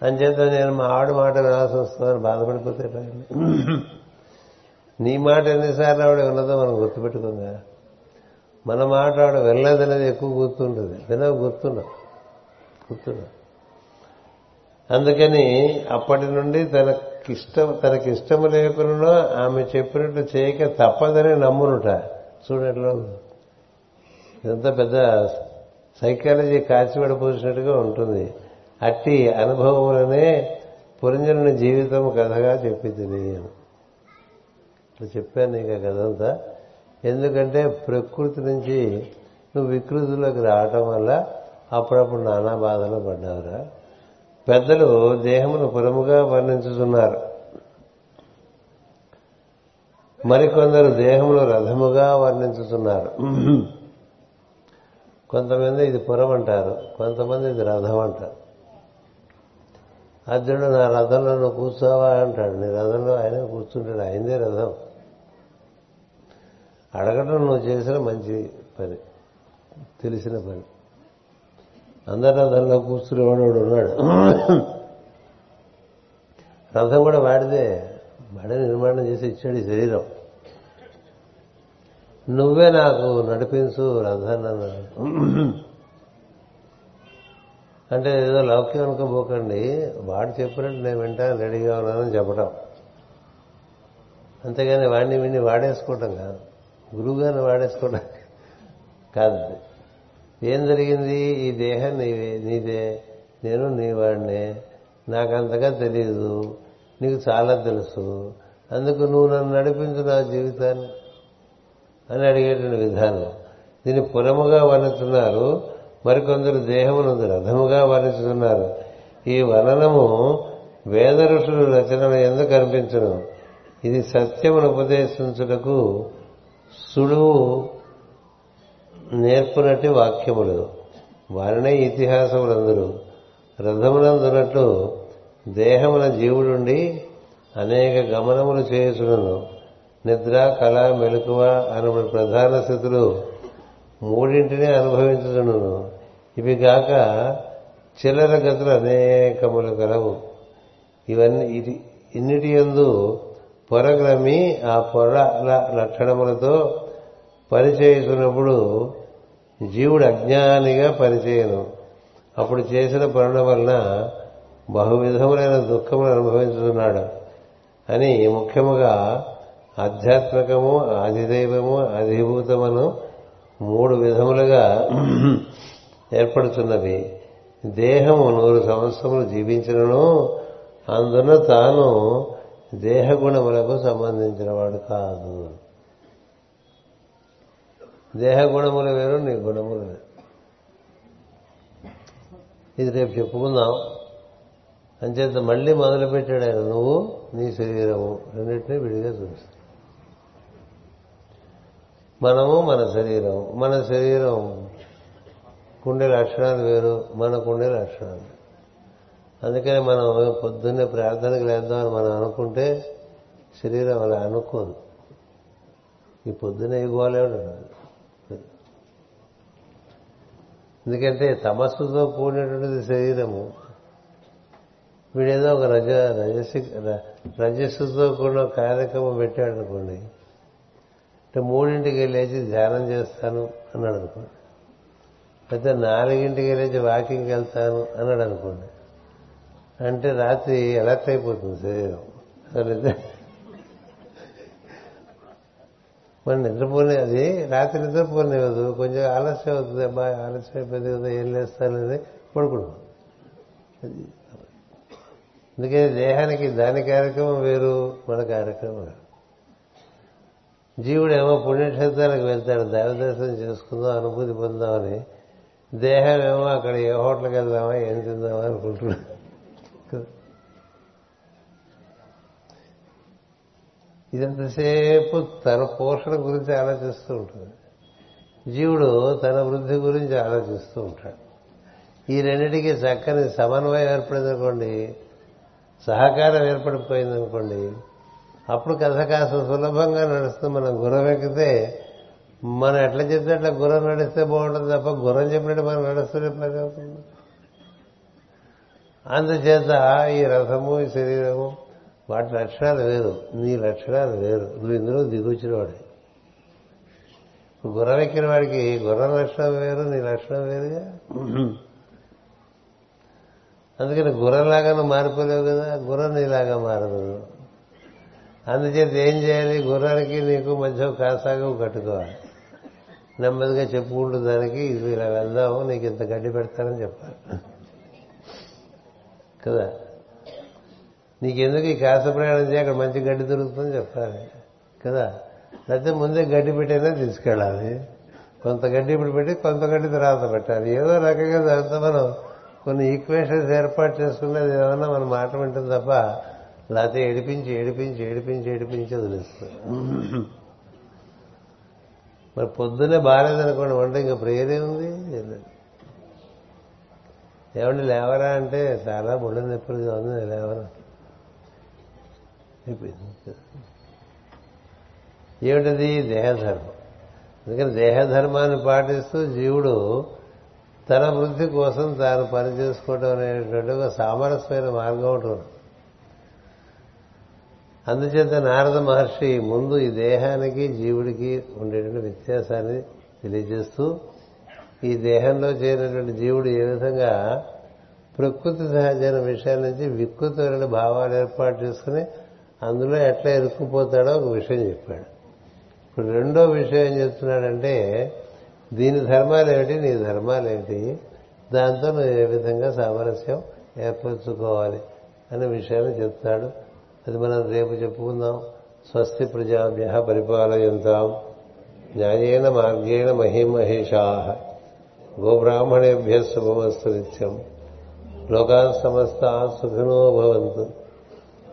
అంచేత నేను మా ఆవిడ మాట వినాల్సి వస్తుందని బాధపడిపోతే నీ మాట ఎన్నిసార్లు ఆవిడ విన్నదో మనం గుర్తుపెట్టుకుందా? మన మాట ఆవిడ అనేది ఎక్కువ గుర్తుంటుంది వినవు గుర్తున్నాం గుర్తున్నాం అందుకని అప్పటి నుండి తనకిష్టం తనకిష్టం లేకుండా ఆమె చెప్పినట్టు చేయక తప్పదని నమ్మునుట. చూడట్లో ఇదంతా పెద్ద సైకాలజీ కాచిపడిపోసినట్టుగా ఉంటుంది. అట్టి అనుభవములనే పురంజనుని జీవితం కథగా చెప్పింది నేను. ఇట్లా చెప్పాను నీకు ఆ కథంతా ఎందుకంటే ప్రకృతి నుంచి నువ్వు వికృతిలోకి రావటం వల్ల అప్పుడప్పుడు నానా బాధలు పడ్డావురా. పెద్దలు దేహమును పురముగా వర్ణించుతున్నారు. మరికొందరు దేహంలో రథముగా వర్ణించుతున్నారు. కొంతమంది ఇది పురం అంటారు కొంతమంది ఇది రథం అంటారు. అర్జునుడు నా రథంలో నువ్వు కూర్చోవా అంటాడు. నీ రథంలో ఆయన కూర్చుంటాడు ఆయనదే రథం. అడగడం నువ్వు చేసిన మంచి పని. తెలిసిన పని. అందరి రథంలో కూర్చునేవాడు ఉన్నాడు? రథం కూడా వాడిదే. వాడే నిర్మాణం చేసి ఇచ్చాడు ఈ శరీరం. నువ్వే నాకు నడిపించు రథాన్ని అన్నాడు. అంటే ఏదో లౌక్యం అనుకోబోకండి. వాడు చెప్పినట్టు నేను వింటాను రెడీగా ఉన్నానని చెప్పడం అంతేగాని వాడిని విని వాడేసుకోవటం కాదు. గురువుగారిని వాడేసుకోవడం కాదు. ఏం జరిగింది? ఈ దేహం నీవే నీదే. నేను నీ వాడినే నాకు అంతగా తెలియదు నీకు చాలా తెలుసు. అందుకు నువ్వు నన్ను నడిపించు నా జీవితాన్ని అని అడిగేటువంటి విధానం. దీన్ని పురముగా వర్ణిస్తున్నారు. మరికొందరు దేహమునందు రథముగా వర్ణిస్తున్నారు. ఈ వర్ణనము వేద ఋషులు రచన ఎందుకు కనిపించను ఇది సత్యమును ఉపదేశించుటకు సుడువు నేర్పునట్టి వాక్యములు వారినే ఇతిహాసములందరూ. రథమునందున్నట్లు దేహమున జీవుడుండి అనేక గమనములు చేయుచును నిద్ర కళ మెలకువ అనబడి ప్రధాన స్థితులు మూడింటిని అనుభవించుచును ఇవి గాక చిల్లర గతులు అనేకములు కలవు ఇవన్నీ ఇది ఇన్నిటి ఎందు పొరగ్రమి ఆ పొరల లక్షణములతో పనిచేయుతున్నప్పుడు జీవుడు అజ్ఞానిగా పనిచేయను అప్పుడు చేసిన పనుల వలన బహువిధములైన దుఃఖములు అనుభవించుతున్నాడు అని ముఖ్యముగా ఆధ్యాత్మికము అధిదైవము అధిభూతమును మూడు విధములుగా ఏర్పడుతున్నవి దేహము నూరు సంవత్సరములు జీవించినను అందున తాను దేహగుణములకు సంబంధించిన వాడు కాదు. దేహ గుణములు వేరు నీ గుణములు వేరు. ఇది రేపు చెప్పుకుందాం. అంచేత మళ్ళీ మొదలుపెట్టాడు ఆయన నువ్వు నీ శరీరము రెండింటినీ విడిగా చూస్తావు. మనము మన శరీరం మన శరీరం కుండే లక్షణాలు వేరు మన కుండే లక్షణాలు అందుకని మనం పొద్దున్నే ప్రార్థనకు లేద్దామని మనం అనుకుంటే శరీరం అలా అనుకోదు. ఈ పొద్దున్నే ఇవ్వాలేడు ఎందుకంటే తమస్సుతో కూడినటువంటిది శరీరము. వీడేదో ఒక రజ రజసి రజస్సుతో కూడిన కార్యక్రమం పెట్టాడు అనుకోండి అంటే మూడింటికి లేచి ధ్యానం చేస్తాను అన్నాడు అనుకోండి అయితే నాలుగింటికి లేచి వాకింగ్కి వెళ్తాను అన్నాడు అనుకోండి అంటే రాత్రి ఎలర్ట్ అయిపోతుంది శరీరం. అసలు మరి నిద్రపోలే అది రాత్రి నిద్రపోలేవద్దు కొంచెం ఆలస్యం అవుతుంది అబ్బాయి ఆలస్యం అయిపోయింది కదా ఏం లేస్తానని పడుకుడు అందుకే దేహానికి దాని కార్యక్రమం వేరు మన కార్యక్రమం వేరు. ఏమో పుణ్యక్షేత్రాలకు వెళ్తాడు దైవ దర్శనం చేసుకుందాం అనుభూతి పొందామని. దేహం ఏమో అక్కడ ఏ హోటల్కి వెళ్దామా ఏం తిందామా అనుకుంటున్నాడు. ఇదంతసేపు తన పోషణ గురించి ఆలోచిస్తూ ఉంటుంది. జీవుడు తన వృద్ధి గురించి ఆలోచిస్తూ ఉంటాడు. ఈ రెండింటికి చక్కని సమన్వయం ఏర్పడిందనుకోండి సహకారం ఏర్పడిపోయిందనుకోండి అప్పుడు కథ కాస్త సులభంగా నడుస్తుంది. మనం గుర్రం ఎక్కితే మనం ఎట్లా చెప్తే అట్లా గుర్రం నడిస్తే బాగుంటుంది తప్ప గుర్రం చెప్పినట్టు మనం నడుస్తూనే పని అవుతుంది అందుచేత ఈ రథము ఈ శరీరము వాటి లక్షణాలు వేరు నీ లక్షణాలు వేరు. నువ్వు ఇందులో దిగుచ్చినవాడి గుర్రం ఎక్కిన వాడికి గుర్రం లక్షణం వేరు నీ లక్షణం వేరుగా? అందుకని గుర్రంలాగా నువ్వు మారిపోలేవు కదా గుర్రం నీలాగా మారదు అందుచేత ఏం చేయాలి? గుర్రానికి నీకు మధ్య కాసాగం కట్టుకోవాలి. నెమ్మదిగా చెప్పుకుంటూ దానికి ఇది ఇలా వెళ్దాము నీకు ఇంత గడ్డి పెడతానని చెప్పాలి. కదా? నీకెందుకు ఈ కాస ప్రయాణం చేయ? అక్కడ మంచి గడ్డి దొరుకుతుందని చెప్పాలి కదా? లేకపోతే ముందే గడ్డి పెట్టైనా తీసుకెళ్ళాలి. కొంత గడ్డి ఇప్పుడు పెట్టి కొంత గడ్డి తర్వాత పెట్టాలి. ఏదో రకంగా దాంతో మనం కొన్ని ఈక్వేషన్స్ ఏర్పాటు చేసుకునేది ఏమన్నా మన మాట వింటుంది తప్ప లేకపోతే ఏడిపించి ఏడిపించి ఏడిపించి ఏడిపించి వదిలేస్తుంది మరి పొద్దున్నే బాగాలేదనుకోండి వంట ఇంకా ప్రేరే ఉంది ఏమండి లేవరా అంటే చాలా ముళ్ళ నొప్పులుగా ఉంది లేవరా అయిపోయింది. ఏమిటది? దేహధర్మం. అందుకని దేహధర్మాన్ని పాటిస్తూ జీవుడు తన వృద్ధి కోసం తాను పనిచేసుకోవడం అనేటువంటి ఒక సామరస్యమైన మార్గం ఉంటుంది అందుచేత నారద మహర్షి ముందు ఈ దేహానికి జీవుడికి ఉండేటువంటి వ్యత్యాసాన్ని తెలియజేస్తూ ఈ దేహంలో చేరినటువంటి జీవుడు ఏ విధంగా ప్రకృతి సహజమైన విషయాల నుంచి వికృతమైన భావాలు ఏర్పాటు చేసుకుని అందులో ఎట్లా ఇరుక్కుపోతాడో ఒక విషయం చెప్పాడు. ఇప్పుడు రెండో విషయం ఏం చెప్తున్నాడంటే దీని ధర్మాలు ఏమిటి నీ ధర్మాలు ఏమిటి దాంతో నువ్వు ఏ విధంగా సామరస్యం ఏర్పరచుకోవాలి అనే విషయాన్ని చెప్తాడు. అది మనం రేపు చెప్పుకుందాం. స్వస్తి ప్రజాభ్య పరిపాలయంతాం. న్యాయేన మార్గేణ మహిమహేషా. గోబ్రాహ్మణేభ్య శుభమస్తు నిత్యం. లోకా సమస్త సుఖినో భవంతు.